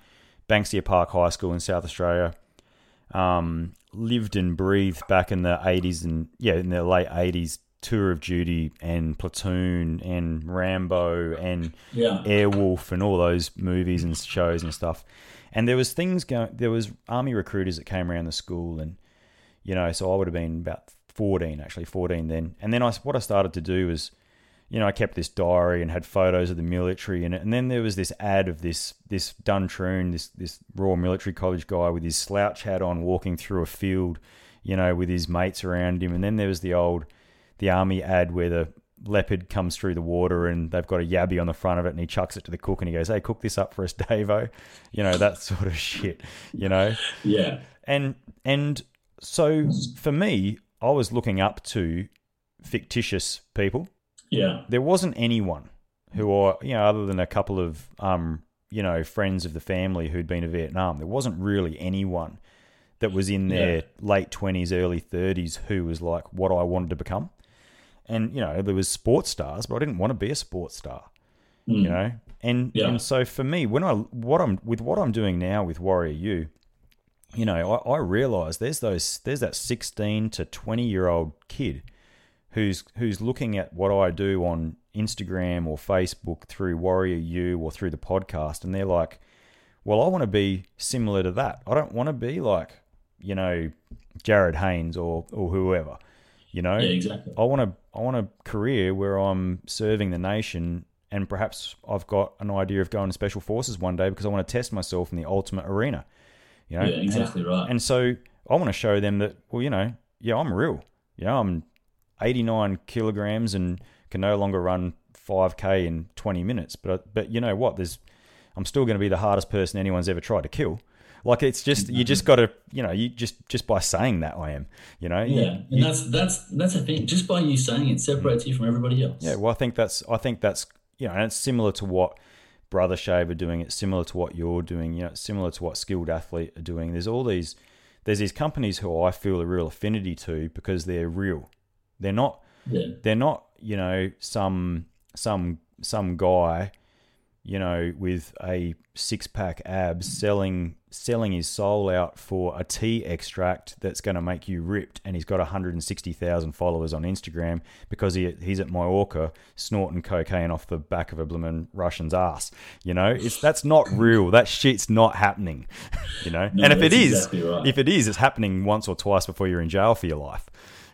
Banksia Park High School in South Australia. Um, lived and breathed back in the 80s and yeah in the late 80s tour of duty and platoon and rambo and Yeah. airwolf and all those movies and shows and stuff and there was things going there was army recruiters that came around the school and you know so i would have been about 14 actually 14 then and then I, what i started to do was you know, I kept this diary and had photos of the military in it. And then there was this ad of this this Duntroon, this this Royal Military College guy with his slouch hat on, walking through a field, you know, with his mates around him. And then there was the old the army ad where the leopard comes through the water and they've got a yabby on the front of it and he chucks it to the cook and he goes, "Hey, cook this up for us, Davo," you know, that sort of shit, you know Yeah. and and so for me, I was looking up to fictitious people. Yeah. There wasn't anyone who or you know other than a couple of um you know friends of the family who'd been to Vietnam. There wasn't really anyone that was in their Yeah. late twenties, early thirties who was like what I wanted to become. And you know there was sports stars, but I didn't want to be a sports star you know and Yeah. and so for me when i what i'm with what i'm doing now with warrior u you know i, I realize there's those there's that 16 to 20 year old kid who's who's looking at what i do on instagram or facebook through warrior u or through the podcast and they're like well i want to be similar to that i don't want to be like you know jared haynes or or whoever you know Yeah, exactly. I want to I want a career where I'm serving the nation and perhaps I've got an idea of going to special forces one day because I want to test myself in the ultimate arena. You know? Yeah, exactly and, right. And so I want to show them that well, you know, yeah, I'm real. Yeah, I'm 89 kilograms and can no longer run 5k in 20 minutes, but but you know what? There's I'm still going to be the hardest person anyone's ever tried to kill. Like it's just you just got to you know you just just by saying that I am you know You- Yeah, and you- that's that's that's the thing. Just by you saying it separates you from everybody else. Yeah, well, I think that's I think that's you know, and it's similar to what Brother Shave are doing. It's similar to what you're doing. You know, it's similar to what Skilled Athlete are doing. There's all these there's these companies who I feel a real affinity to because they're real. They're not yeah, they're not you know some some some guy you know with a six pack abs selling selling his soul out for a tea extract that's going to make you ripped and he's got 160,000 followers on Instagram because he he's at Mallorca snorting cocaine off the back of a bloomin' Russian's ass you know? It's that's not real. That shit's not happening you know? No, and if it is, exactly right. if it is it's happening once or twice before you're in jail for your life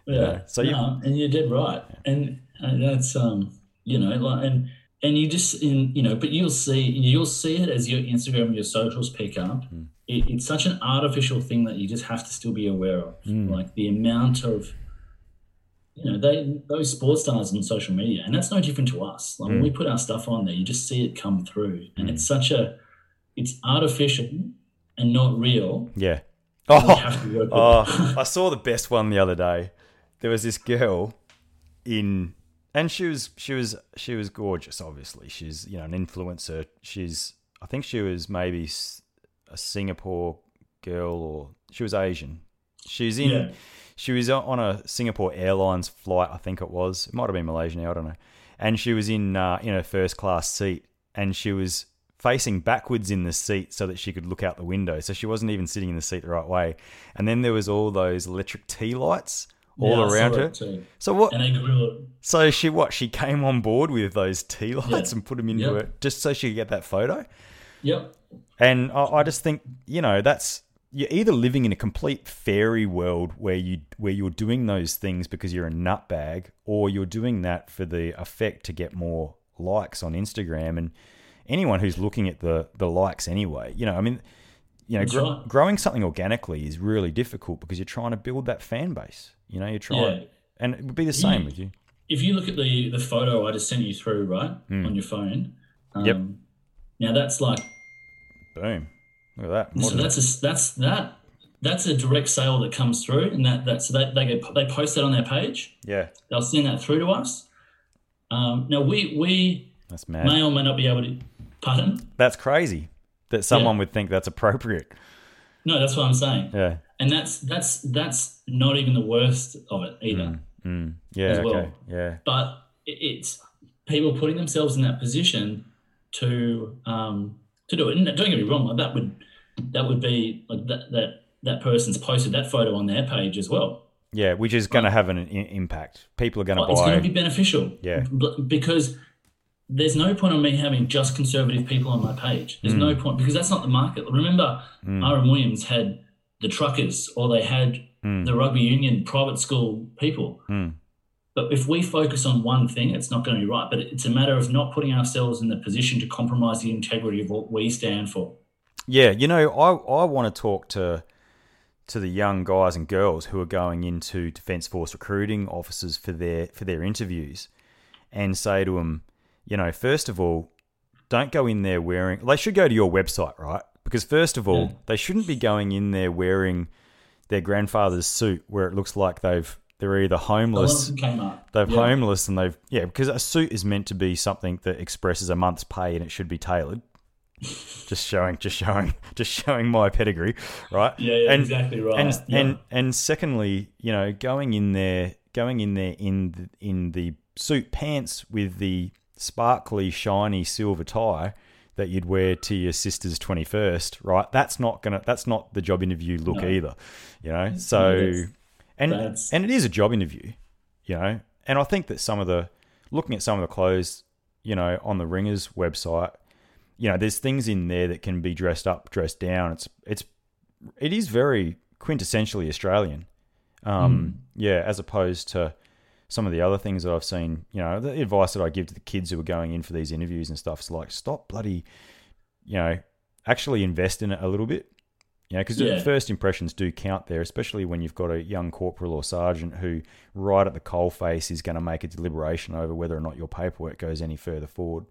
yeah. so you- no, and you're dead right, and, and that's um, you know, like and and you just in you know, but you'll see you'll see it as your Instagram and your socials pick up. Hmm. It, it's such an artificial thing that you just have to still be aware of, Hmm. like the amount of. You know, they those sports stars on social media, and that's no different to us. Like Hmm. when we put our stuff on there, you just see it come through, and it's such a, it's artificial and not real. yeah oh have to work with Oh, I saw the best one the other day. There was this girl in, and she was she was she was gorgeous. Obviously, she's you know an influencer. She's I think she was maybe a Singapore girl or she was Asian. She's in. Yeah. She was on a Singapore Airlines flight. I think it was. It might have been Malaysian. I don't know. And she was in uh, in her first class seat, and she was facing backwards in the seat so that she could look out the window. So she wasn't even sitting in the seat the right way. And then there was all those electric tea lights all Yeah, around her. too. So what? And they grew So she what? She came on board with those tea lights Yeah. and put them into Yep. it just so she could get that photo. Yep. And I, I just think you know that's you're either living in a complete fairy world where you where you're doing those things because you're a nutbag, or you're doing that for the effect to get more likes on Instagram. And anyone who's looking at the the likes anyway, you know, I mean, you know, gr- growing something organically is really difficult because you're trying to build that fan base. You know, you're trying, Yeah. and it would be the same Yeah. with you. if you look at the the photo I just sent you through, right, on your phone. Um. Yep. Now that's like Boom. Look at that. so that's a that's that that's a direct sale that comes through, and that that so they they get they post that on their page. yeah, They'll send that through to us. Um, now we we that's mad. may or may not be able to. Pardon? That's crazy that someone would think that's appropriate. No, that's what I'm saying. Yeah. And that's that's that's not even the worst of it either. Mm. Yeah. As well. Okay. Yeah. but it's people putting themselves in that position to um, to do it. And don't get me wrong, like that would that would be like that that that person's posted that photo on their page as well. Yeah, which is going to have an impact. People are going to buy. It's going to be beneficial. Yeah. Because there's no point on me having just conservative people on my page. There's no Mm. point because that's not the market. Remember, R.M. Williams had the truckers or they had Mm. the rugby union private school people. But if we focus on one thing, it's not going to be right. But it's a matter of not putting ourselves in the position to compromise the integrity of what we stand for. Yeah, you know, I I want to talk to to the young guys and girls who are going into Defence Force recruiting officers for their for their interviews, and say to them, you know, first of all, don't go in there wearing. They should go to your website, right? Because first of all, Yeah. they shouldn't be going in there wearing their grandfather's suit, where it looks like they've they're either homeless. came. They've Yeah. homeless and they've yeah because a suit is meant to be something that expresses a month's pay and it should be tailored. just showing, just showing, just showing my pedigree, right? Yeah, yeah, and, exactly right. And Yeah. and and secondly, you know, going in there, going in there in the, in the suit pants with the sparkly, shiny silver tie that you'd wear to your sister's twenty first, right? That's not gonna. That's not the job interview look No. either, you know. So and that's- and it is a job interview, you know. And I think that some of the looking at some of the clothes, you know, on the Ringers website, you know, there's things in there that can be dressed up, dressed down. It's it's it is very quintessentially Australian, um, yeah, as opposed to some of the other things that I've seen. You know, the advice that I give to the kids who are going in for these interviews and stuff is like, stop bloody, you know, actually invest in it a little bit. You know, because Yeah. the first impressions do count there, especially when you've got a young corporal or sergeant who, right at the coal face, is going to make a deliberation over whether or not your paperwork goes any further forward.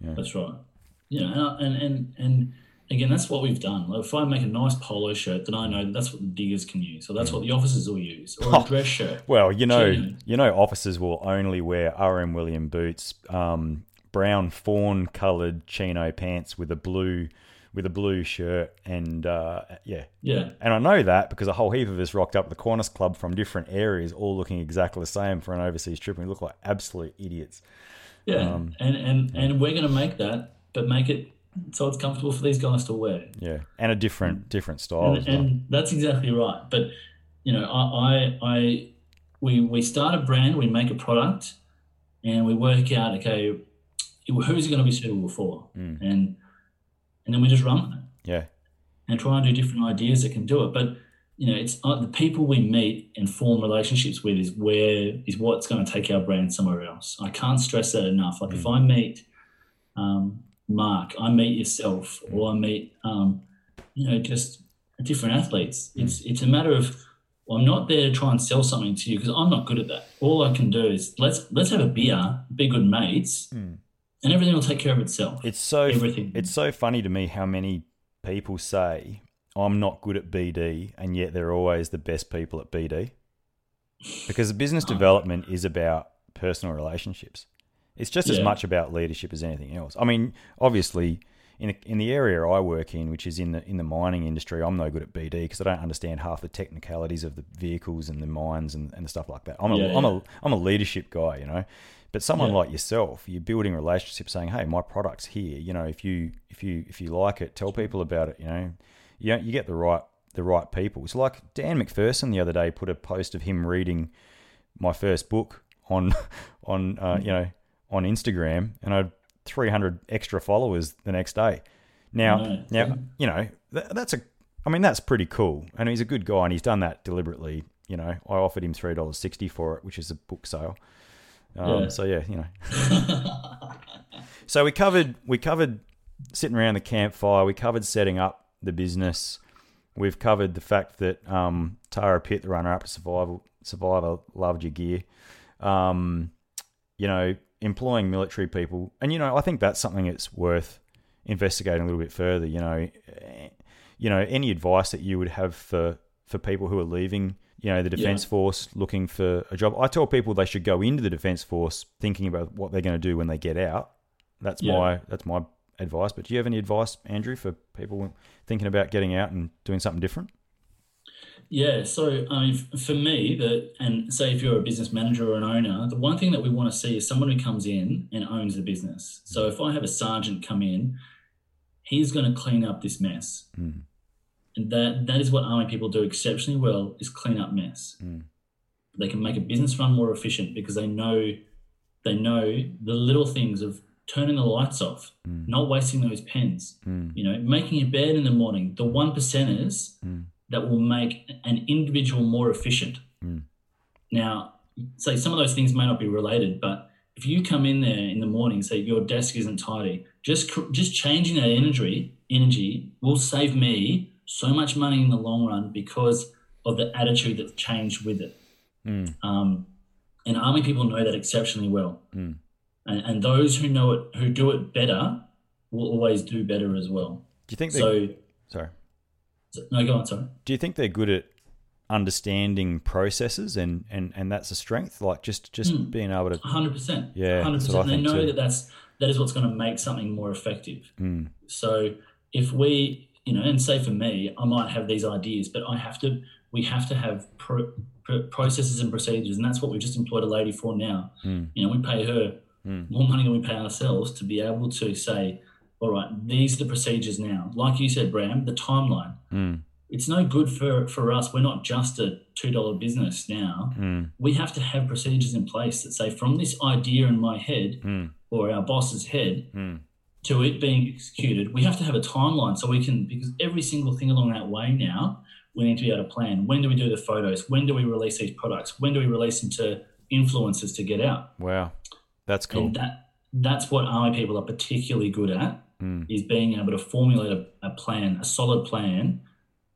Yeah. That's right. Yeah, and, and and and again, that's what we've done. Like if I make a nice polo shirt, then I know that's what the diggers can use, or that's what the officers will use, or a dress shirt. Well, you know, Genuine. you know, officers will only wear RM William boots, um, brown fawn coloured chino pants with a blue, with a blue shirt, and uh, yeah, Yeah, and I know that because a whole heap of us rocked up the Qantas Club from different areas, all looking exactly the same for an overseas trip, and we look like absolute idiots. yeah, Um, and and and we're going to make that, but make it so it's comfortable for these guys to wear. Yeah, and a different, different style. and, and that's exactly right. But you know, I, I, I, we we start a brand, we make a product, and we work out okay, who's it going to be suitable for, Mm. and and then we just run with it yeah, and try and do different ideas that can do it. But you know, it's uh, the people we meet and form relationships with is where is what's going to take our brand somewhere else. I can't stress that enough. Like if I meet um, Mark, I meet yourself, or I meet um, you know just different athletes. It's it's a matter of well, I'm not there to try and sell something to you because I'm not good at that. All I can do is let's let's have a beer, be good mates, and everything will take care of itself. It's so Everything. it's so funny to me how many people say I'm not good at BD, and yet they're always the best people at BD. Because business development is about personal relationships. It's just as much about leadership as anything else. I mean, obviously, in in the area I work in, which is in the in the mining industry, I'm no good at BD because I don't understand half the technicalities of the vehicles and the mines and, and the stuff like that. I'm a Yeah, yeah. a I'm a leadership guy, you know. But someone Yeah. like yourself, you're building relationships, saying, "Hey, my product's here. You know, if you if you if you like it, tell people about it. You know, you you get the right the right people. It's like Dan MacPherson the other day put a post of him reading my first book on on uh, you know on Instagram, and I had 300 extra followers the next day. Now, Right. now you know th- that's a I mean, that's pretty cool. And he's a good guy, and he's done that deliberately. You know, I offered him three dollars sixty for it, which is a book sale. Um, Yeah. So yeah, you know. so we covered we covered sitting around the campfire. We covered setting up the business. We've covered the fact that um, Tara Pitt, the runner-up to Survival Survivor, loved your gear. Um, you know, employing military people, and you know, I think that's something that's worth investigating a little bit further. You know, eh, you know, any advice that you would have for for people who are leaving, you know, the defense Yeah. force looking for a job. I tell people they should go into the defense force thinking about what they're going to do when they get out. That's Yeah. my that's my advice. But do you have any advice, Andrew, for people thinking about getting out and doing something different? Yeah, so I mean, for me, the and say if you're a business manager or an owner, the one thing that we want to see is someone who comes in and owns the business. So if I have a sergeant come in, he's going to clean up this mess, Mm. and that that is what army people do exceptionally well is clean up mess. Mm. They can make a business run more efficient because they know they know the little things of turning the lights off, Mm. not wasting those pens, Mm. you know, making your bed in the morning. The one percenters Mm. That will make an individual more efficient. Mm. Now, say some of those things may not be related, but if you come in there in the morning, say your desk isn't tidy, just just changing that energy energy will save me so much money in the long run because of the attitude that's changed with it. Mm. Um, and army people know that exceptionally well, Mm. and, and those who know it, who do it better, will always do better as well. Do you think they? So, sorry. No, go on. Sorry. Do you think they're good at understanding processes and and and that's a strength? Like just just Mm. being able to. hundred percent. Yeah, hundred that's what I percent. They know too. that that's that is what's going to make something more effective. Mm. So if we, you know, and say for me, I might have these ideas, but I have to. We have to have pro, pro, processes and procedures, and that's what we've just employed a lady for now. Mm. You know, we pay her Mm. more money than we pay ourselves to be able to say, all right, these are the procedures now. Like you said, Bram, the timeline. Mm. It's no good for for us. We're not just a two dollar business now Mm. we have to have procedures in place that say from this idea in my head Mm. or our boss's head Mm. to it being executed, we have to have a timeline so we can because every single thing along that way now we need to be able to plan. When do we do the photos? When do we release these products? When do we release them to influencers to get out? Wow, that's cool. And that that's what army people are particularly good at Mm. is being able to formulate a, a plan, a solid plan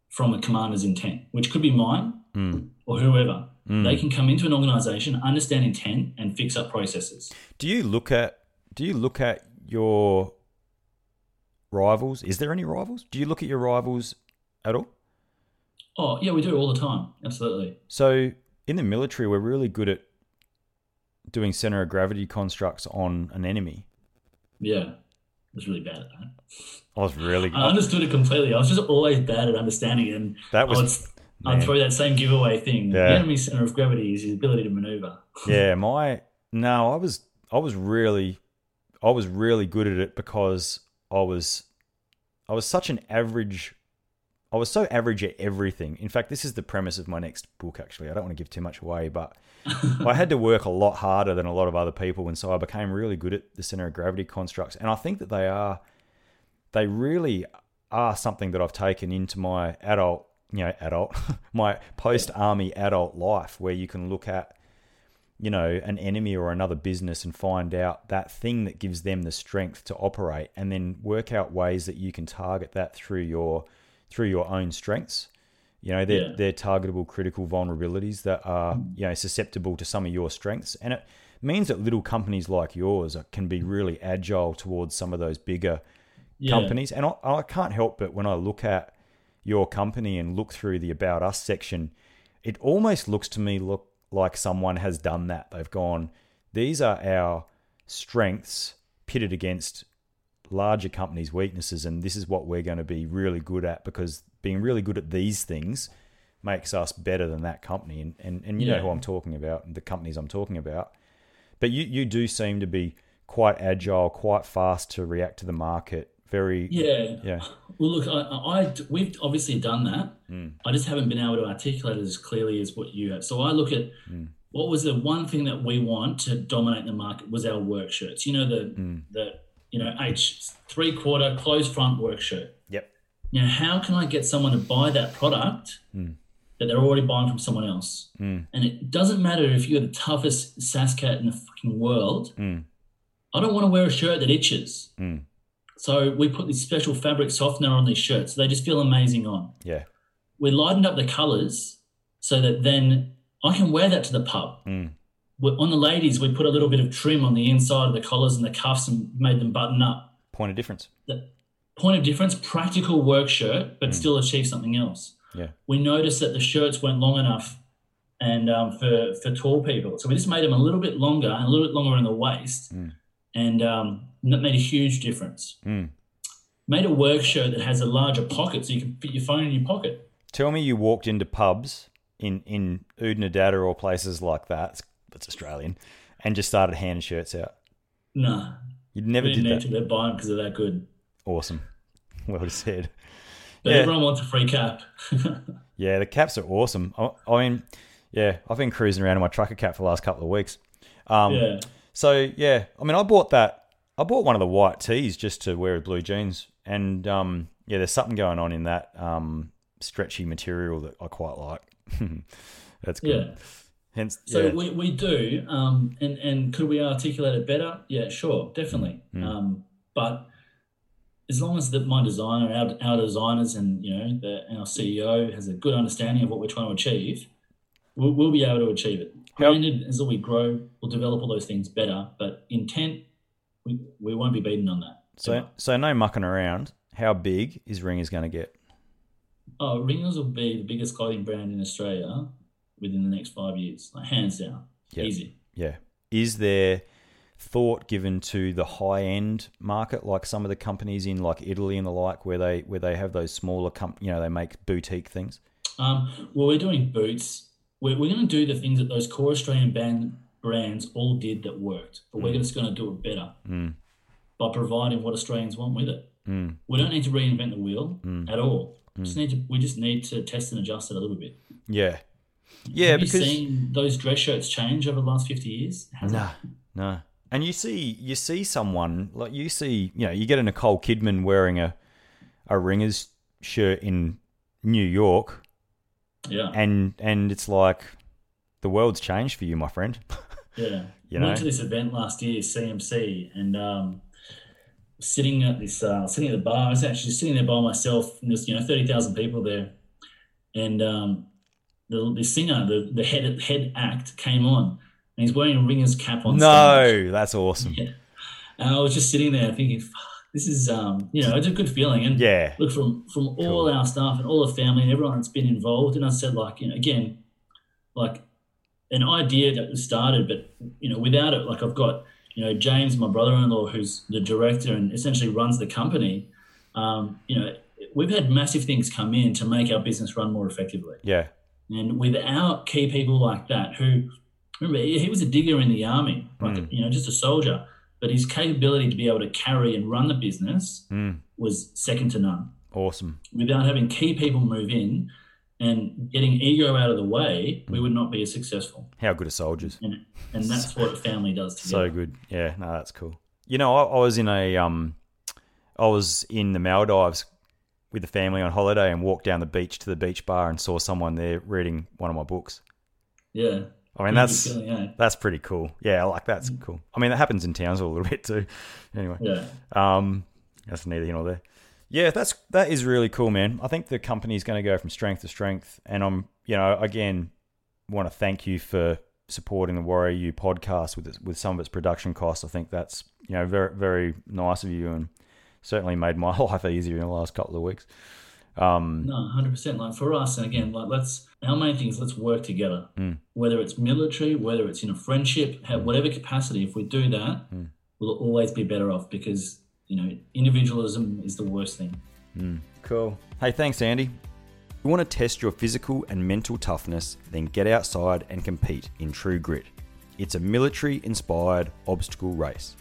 from a commander's intent, which could be mine Mm. or whoever. Mm. They can come into an organization, understand intent, and fix up processes. Do you look at do you look at your rivals? Is there any rivals? Do you look at your rivals at all? Oh, yeah, we do all the time. Absolutely. So in the military, we're really good at doing center of gravity constructs on an enemy. Yeah. I was really bad at that. I was really I understood it completely. I was just always bad at understanding it. And That was- I would, throw that same giveaway thing. Yeah. The enemy's center of gravity is his ability to maneuver. yeah, my no, I was I was really I was really good at it because I was I was such an average I was so average at everything. In fact, this is the premise of my next book actually. I don't want to give too much away, but I had to work a lot harder than a lot of other people and so I became really good at the center of gravity constructs and I think that they are they really are something that I've taken into my adult, you know, adult, my post army adult life where you can look at you know, an enemy or another business and find out that thing that gives them the strength to operate and then work out ways that you can target that through your through your own strengths. You know, they're Yeah. they're targetable critical vulnerabilities that are, you know, susceptible to some of your strengths. And it means that little companies like yours can be really agile towards some of those bigger Yeah. companies. And I, I can't help but when I look at your company and look through the About Us section, it almost looks to me look like someone has done that. They've gone, these are our strengths pitted against larger companies' weaknesses, and this is what we're going to be really good at because being really good at these things makes us better than that company. And and, and you know who I'm talking about, the companies I'm talking about. But you, you do seem to be quite agile, quite fast to react to the market. Very Yeah. yeah. Well, look, I, I, we've obviously done that. Mm. I just haven't been able to articulate it as clearly as what you have. So I look at Mm. what was the one thing that we want to dominate the market was our work shirts. You know the Mm. the you know H three quarter closed front work shirt. Yep. you know, how can I get someone to buy that product hmm. that they're already buying from someone else? Hmm. And it doesn't matter if you're the toughest Sascat in the fucking world. Hmm. I don't want to wear a shirt that itches. So we put this special fabric softener on these shirts. They just feel amazing on. Yeah. We lightened up the colours so that then I can wear that to the pub. We- On the ladies, we put a little bit of trim on the inside of the collars and the cuffs and made them button up Point of difference. the point of difference, practical work shirt, but still achieve something else. Yeah. We noticed that the shirts weren't long enough and um, for, for tall people. So we just made them a little bit longer and a little bit longer in the waist. And um, that made a huge difference. Made a work shirt that has a larger pocket so you can fit your phone in your pocket. Tell me you walked into pubs in in Oodnadatta or places like that. It's Australian, and just started handing shirts out. No. You never we did need that. to. They're buying because they're that good. Awesome. Well said. But Yeah. everyone wants a free cap. Yeah, the caps are awesome. I, I mean, yeah, I've been cruising around in my trucker cap for the last couple of weeks. Um, yeah. So yeah, I mean, I bought that. I bought one of the white tees just to wear with blue jeans, and um, yeah, there's something going on in that um, stretchy material that I quite like. That's good. Yeah. Hence, So yeah. we, we do, um, and and could we articulate it better? Yeah, sure, definitely. Mm. Um, but as long as that my designer, our, our designers, and you know the, our CEO has a good understanding of what we're trying to achieve, we'll, we'll be able to achieve it. How- Granted, as we grow, we'll develop all those things better. But intent, we, we won't be beaten on that. so so no mucking around. How big is Ringers going to get? Oh, Ringers will be the biggest clothing brand in Australia within the next five years, like hands down, Yeah. easy. Yeah. Is there thought given to the high end market, like some of the companies in like Italy and the like, where they where they have those smaller com- you know, they make boutique things? Um, well, we're doing boots. We're, we're going to do the things that those core Australian band brands all did that worked, but we're mm. just going to do it better mm. by providing what Australians want with it. Mm. We don't need to reinvent the wheel at all. Just need to, we just need to test and adjust it a little bit. Yeah. Yeah, Have because you seen those dress shirts change over the last fifty years? Has it? No, no. And you see, you see someone like you see, you know, you get a Nicole Kidman wearing a a Ringers shirt in New York, Yeah, and and it's like the world's changed for you, my friend. yeah. You Went to this event last year, CMC, and um, sitting at this, uh, sitting at the bar. I was actually sitting there by myself. And there's you know thirty thousand people there, and um, the the singer, the the head head act came on, and he's wearing a ringer's cap on. stage. no, that's awesome. Yeah. And I was just sitting there thinking, "Fuck, this is um, you know, it's a good feeling. And Yeah. look from from all our staff and all the family and everyone that's been involved. And I said, like, you know, again, like an idea that was started, but you know, without it, like I've got, you know, James, my brother-in-law, who's the director and essentially runs the company. Um, you know, we've had massive things come in to make our business run more effectively. Yeah, And without key people like that, who remember he was a digger in the army, like hmm. you know, just a soldier, but his capability to be able to carry and run the business hmm. was second to none. awesome. Without having key people move in and getting ego out of the way, we hmm. would not be as successful. How good are soldiers? And and that's what a family does together. So good. Yeah, no, that's cool. You know, I, I was in a um, I was in the Maldives with the family on holiday and walked down the beach to the beach bar and saw someone there reading one of my books. Yeah. I mean, that's feeling, eh? that's pretty cool. Yeah, I like that's cool. I mean, that happens in Townsville a little bit too. Anyway, Yeah. um, that's neither here nor there. Yeah, that's that is really cool, man. I think the company's going to go from strength to strength, and I'm, you know, again, want to thank you for supporting the Warrior U podcast with with some of its production costs. I think that's you know very very nice of you, and certainly made my life easier in the last couple of weeks. Um, No, hundred percent. Like for us, and again, like let's our main thing is let's work together. Mm. Whether it's military, whether it's in a friendship, ha- mm. whatever capacity. If we do that, mm. we'll always be better off because you know individualism is the worst thing. Cool. Hey, thanks, Andy. You want to test your physical and mental toughness, then get outside and compete in True Grit. It's a military inspired obstacle race.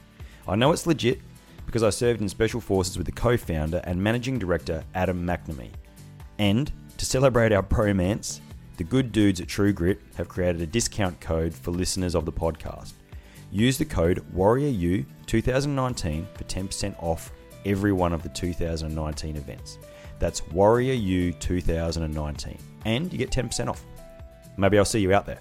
I know it's legit because I served in Special Forces with the co founder and managing director Adam McNamee. And to celebrate our bromance, the good dudes at True Grit have created a discount code for listeners of the podcast. Use the code WarriorU2019 for 10% off every one of the 2019 events. That's WarriorU2019, And you get 10% off. Maybe I'll see you out there.